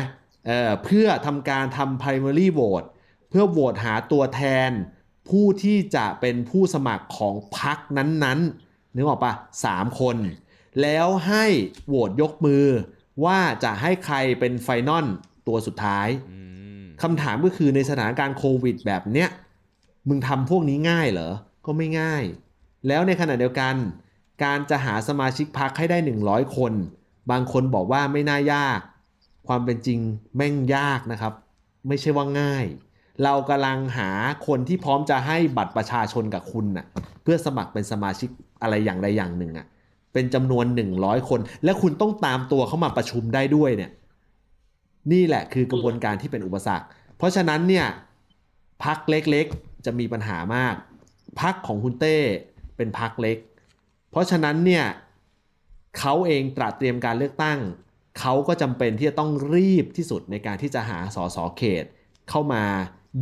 เอ่อเพื่อทำการทำ primary vote เพื่อโหวตหาตัวแทน ผู้ที่จะเป็นผู้สมัครของพรรคนั้นๆนึกออกปะสามคน แล้วให้โหวตยกมือว่าจะให้ใครเป็นไฟนอลตัวสุดท้ายอืมคำถามก็คือในสถานการณ์โควิดแบบเนี้ยมึงทำพวกนี้ง่ายเหรอ ก็ไม่ง่าย แล้วในขณะเดียวกัน การจะหาสมาชิกพักให้ได้ 100 คน บางคนบอกว่าไม่น่ายาก ความเป็นจริงแม่งยากนะครับ ไม่ใช่ว่าง่าย เรากำลังหาคนที่พร้อมจะให้บัตรประชาชนกับคุณน่ะเพื่อสมัครเป็นสมาชิกอะไรอย่างใดอย่างหนึ่งอะเป็นจำนวน 100 คน และคุณต้องตามตัวเข้ามาประชุมได้ด้วยเนี่ยนี่แหละคือกระบวนการที่เป็นอุปสรรค เพราะฉะนั้นเนี่ยพักเล็กๆจะมีปัญหามากพักของคุณเต้เป็นพักเล็ก เพราะฉะนั้นเนี่ยเขาเองตระเตรียมการเลือกตั้ง เขาก็จำเป็นที่จะต้องรีบที่สุดในการที่จะหาสสเขตเข้ามา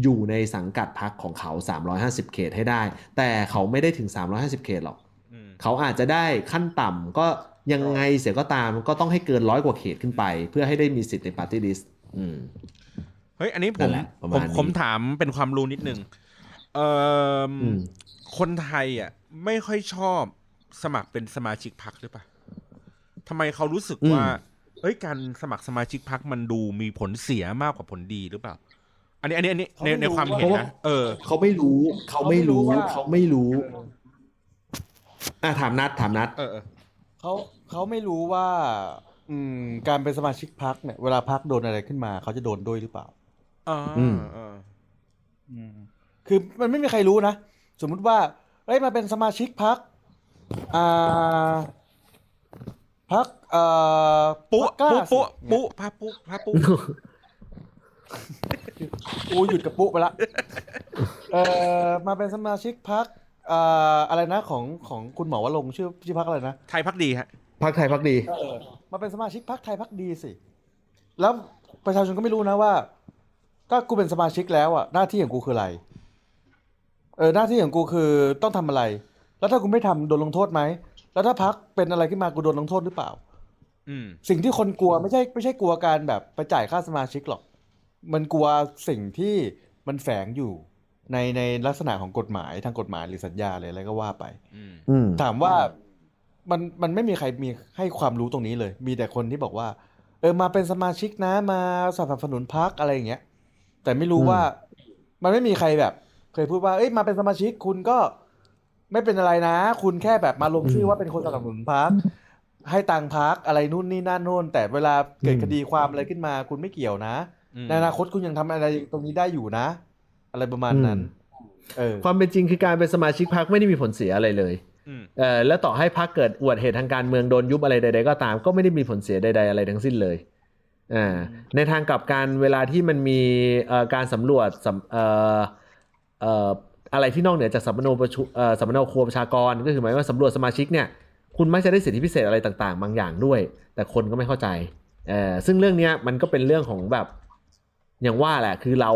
อยู่ในสังกัดพักของเขา 350 เขตให้ได้ แต่เขาไม่ได้ถึง 350 เขตหรอกอืมเขาอาจจะได้ขั้นต่ำก็ยังไงเสียก็ตามก็ต้องให้เกินร้อยกว่าเขตขึ้นไป เพื่อให้ได้มีสิทธิ์ในปาร์ตี้ลิสต์อืมเฮ้ย อันนี้ผนั่มนแหละประผมาณมนี้ผมถามเป็นความรู้นิดนึงเอ่ออมคนไทยอะ ไม่ค่อยชอบสมัครเป็นสมาชิกพักหรือเปล่าทำไมเขารู้สึกว่า เอ้ยการสมัครสมาชิกพักมันดูมีผลเสียมากกว่าผลดีหรือเปล่า อันนี้อันนี้อันนี้ในในความเห็นนะเออเขาไม่รู้เขาไม่รู้เขาเขาไม่ไม่รู้รู้ว่าอะถามนัดถามนัดเออเออเขาเขาไม่รู้ว่า อืม การเป็นสมาชิกพักเนี่ยเวลาพักโดนอะไรขึ้นมา เขาจะโดนด้วยหรือเปล่าอ่าอืมเอออืมคือมันไม่มีใครรู้นะ สมมุติว่าเอ้ยมาเป็นสมาชิกพักอ่าพักเอ่อปุ๊พรรคกล้าปุ๊ปุ๊สิปุ๊พาปุ๊พาปุ๊ กูหยุดกับปุ๊ไปละเอ่อมาเป็นสมาชิกพักอ่าอะไรนะของของคุณหมอวรงค์ชื่อชื่อพักอะไรนะไทยพักดีฮะพักไทยพักดีเออมาเป็นสมาชิกพักไทยพักดีสิ แล้วประชาชนก็ไม่รู้นะว่าก็กูเป็นสมาชิกแล้วอะหน้าที่ของกูคืออะไร เออหน้าที่ของกูคือต้องทำอะไร แล้วถ้ากูไม่ทำโดนลงโทษไหมแล้วถ้าพักเป็นอะไรขึ้นมากูโดนลงโทษหรือเปล่า อืมสิ่งที่คนกลัวไม่ใช่ไม่ใช่กลัวการแบบไปจ่ายค่าสมาชิกหรอก มันกลัวสิ่งที่มันแฝงอยู่ในในลักษณะของกฎหมายทางกฎหมายหรือสัญญาอะไรอะไรก็ว่าไปอืมอืมถามว่ามันมันไม่มีใครมีให้ความรู้ตรงนี้เลย มีแต่คนที่บอกว่า เออมาเป็นสมาชิกนะมาสนับสนุนพักอะไรอย่างเงี้ย แต่ไม่รู้อืมว่า มันไม่มีใครแบบ เคยพูดว่า เอ้ยมาเป็นสมาชิกคุณก็ไม่เป็นอะไรนะ คุณแค่แบบมาลงชื่อว่าเป็นคนสนับสนุนพักให้ตังค์พักอะไรนู่นนี่นั่นโน่นแต่เวลาเกิดคดีความอะไรขึ้นมา คุณไม่เกี่ยวนะอืม ในอนาคตคุณยังทำอะไรตรงนี้ได้อยู่นะ อะไรประมาณนั้นเออความเป็นจริงคือการเป็นสมาชิกพักไม่ได้มีผลเสียอะไรเลยอืมเออแล้วต่อให้พักเกิดอุบัติเหตุทางการเมืองโดนยุบอะไรใดๆก็ตาม ก็ไม่ได้มีผลเสียใด ๆ อะไรทั้งสิ้นเลยอ่าในทางกลับการเวลาที่มันมีเอ่อการสำรวจสำเอ่อเอ่ออะไรที่นอกเหนือจากสัมมโนประชุเอ่อสัมมโนครัวประชากร ก็คือหมายว่าสำรวจสมาชิกเนี่ยคุณมักจะได้สิทธิพิเศษอะไรต่างๆ บางอย่างด้วย แต่คนก็ไม่เข้าใจเออซึ่งเรื่องเนี้ยมันก็เป็นเรื่องของแบบ อย่างว่าแหละ คือเรา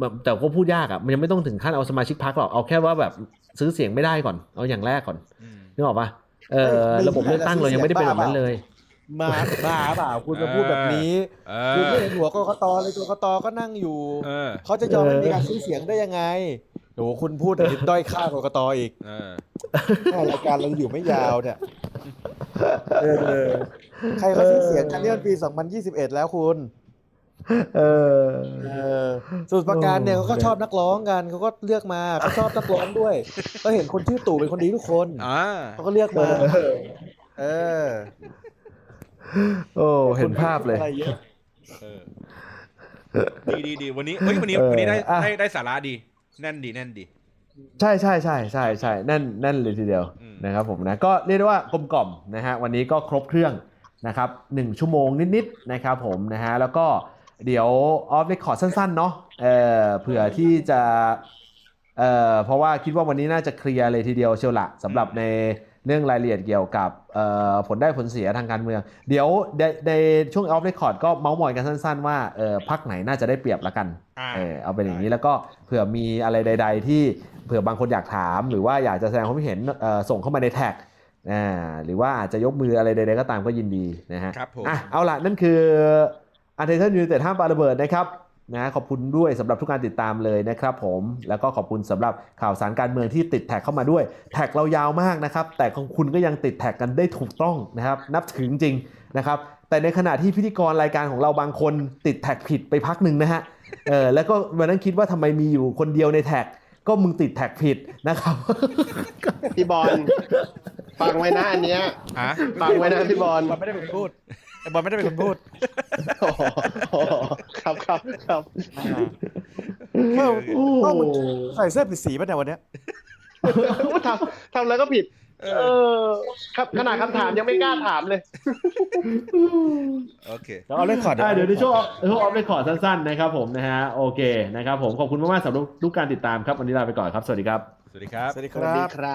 แบบแต่ก็พูดยากอะ่ะมันยังไม่ต้องถึงขั้นเอาสมาชิกพักหรอกเอาแค่ว่าแบบซื้อเสียงไม่ได้ก่อน เอาอย่างแรกก่อนอืมนึกออกปะเออเฮ้ยระบบเลือกตั้งเรายังไม่ได้เป็นแบบนั้นเลย มาบ้าเปล่าคุณมาพูดแบบนี้เอคุณอไม่เห็นหัวกกตเลยกกตก็นั่งอยู่เออเขาจะยอมให้มีการซื้อเสียงได้ยังไงโหคุณพูดแต่ด้อยค่ากกตอีกเออแม่รายการเราอยู่ไม่ยาวเนี่ยเออใครเขาซื้อเสียงกันนี่มันปี 2021 แล้วคุณ เออเออสมุทรปราการเนี่ยเขาก็ชอบนักร้องกันเขาก็เลือกมาเขาชอบนักร้องด้วย ก็เห็นคนชื่อตู่เป็นคนดีทุกคนอ่าเขาก็เลือกมาเออ โอ้เห็นภาพเลยอะไรอะเออดีดีดีวันนี้เฮ้ยวันนี้เออวันนี้ได้อะได้ได้สาระดี แน่นดีแน่นดี ใช่ใช่ใช่ใช่ใช่นั่นนั่นเลยทีเดียวอืมนะครับ ผมนะก็เรียกได้ว่ากลมกล่อมนะฮะวันนี้ก็ครบเครื่องนะครับหนึ่งชั่วโมงนิดๆนะครับ ผมนะฮะแล้วก็ เดี๋ยวออฟเรคคอร์ดสั้น ๆ เนาะเออเผื่อที่จะเอ่อเพราะว่าคิดว่าวันนี้น่าจะเคลียร์เลยทีเดียวเชียวละสำหรับในเรื่องรายละเอียดเกี่ยวกับเอ่อผลได้ผลเสียทางการเมือง เดี๋ยวในในช่วง off record ก็เมาส์มอยกันสั้น ๆ ว่าเออพักไหนน่าจะได้เปรียบละกันอ่าเออเอาเป็นอย่างนี้แล้วก็เผื่อมีอะไรใด ๆ ที่เผื่อบางคนอยากถามหรือว่าอยากจะแสดงความคิดเห็นเอ่อส่งเข้ามาในแท็กอ่าหรือว่าอาจจะยกมืออะไรใดๆก็ตามก็ยินดีนะฮะครับผมอะเอาล่ะนั่นคือ อันเทอร์ยูเต็ดห้ามปาระเบิดนะครับนะขอบคุณด้วยสำหรับทุกการติดตามเลยนะครับผมแล้วก็ขอบคุณสำหรับข่าวสารการเมืองที่ติดแท็กเข้ามาด้วย แท็กเรายาวมากนะครับ แต่ของคุณก็ยังติดแท็กกันได้ถูกต้องนะครับ นับถือจริงๆนะครับ แต่ในขณะที่พิธีกรรายการของเราบางคนติดแท็กผิดไปพักหนึ่งนะฮะเออแล้วก็วันนั้นคิดว่าทำไมมีอยู่คนเดียวในแท็ก ก็มึงติดแท็กผิดนะครับพี่บอลฟังไว้นะอันเนี้ยฮะฟังไว้นะพี่บอลบอลไม่ได้เป็นคนพูดไอ้ บอลไม่ได้เป็นคนพูดโอ้โหครับครับครับเออเอ้ามึงใส่เสื้อผิดสีป่ะเนี่ยวันเนี้ยทำทำแล้วก็ผิด เออ ครับขนาดคำถามยังไม่กล้าถามเลย โอเคแล้วออฟ record อ่าเดี๋ยวในช่วงช่วง off record สั้นๆนะครับผมนะฮะโอเคนะครับผมขอบคุณมากๆสำหรับทุกการติดตามครับวันนี้ลาไปก่อนครับ สวัสดีครับ สวัสดีครับ สวัสดีครั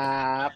บ สวัสดีครับ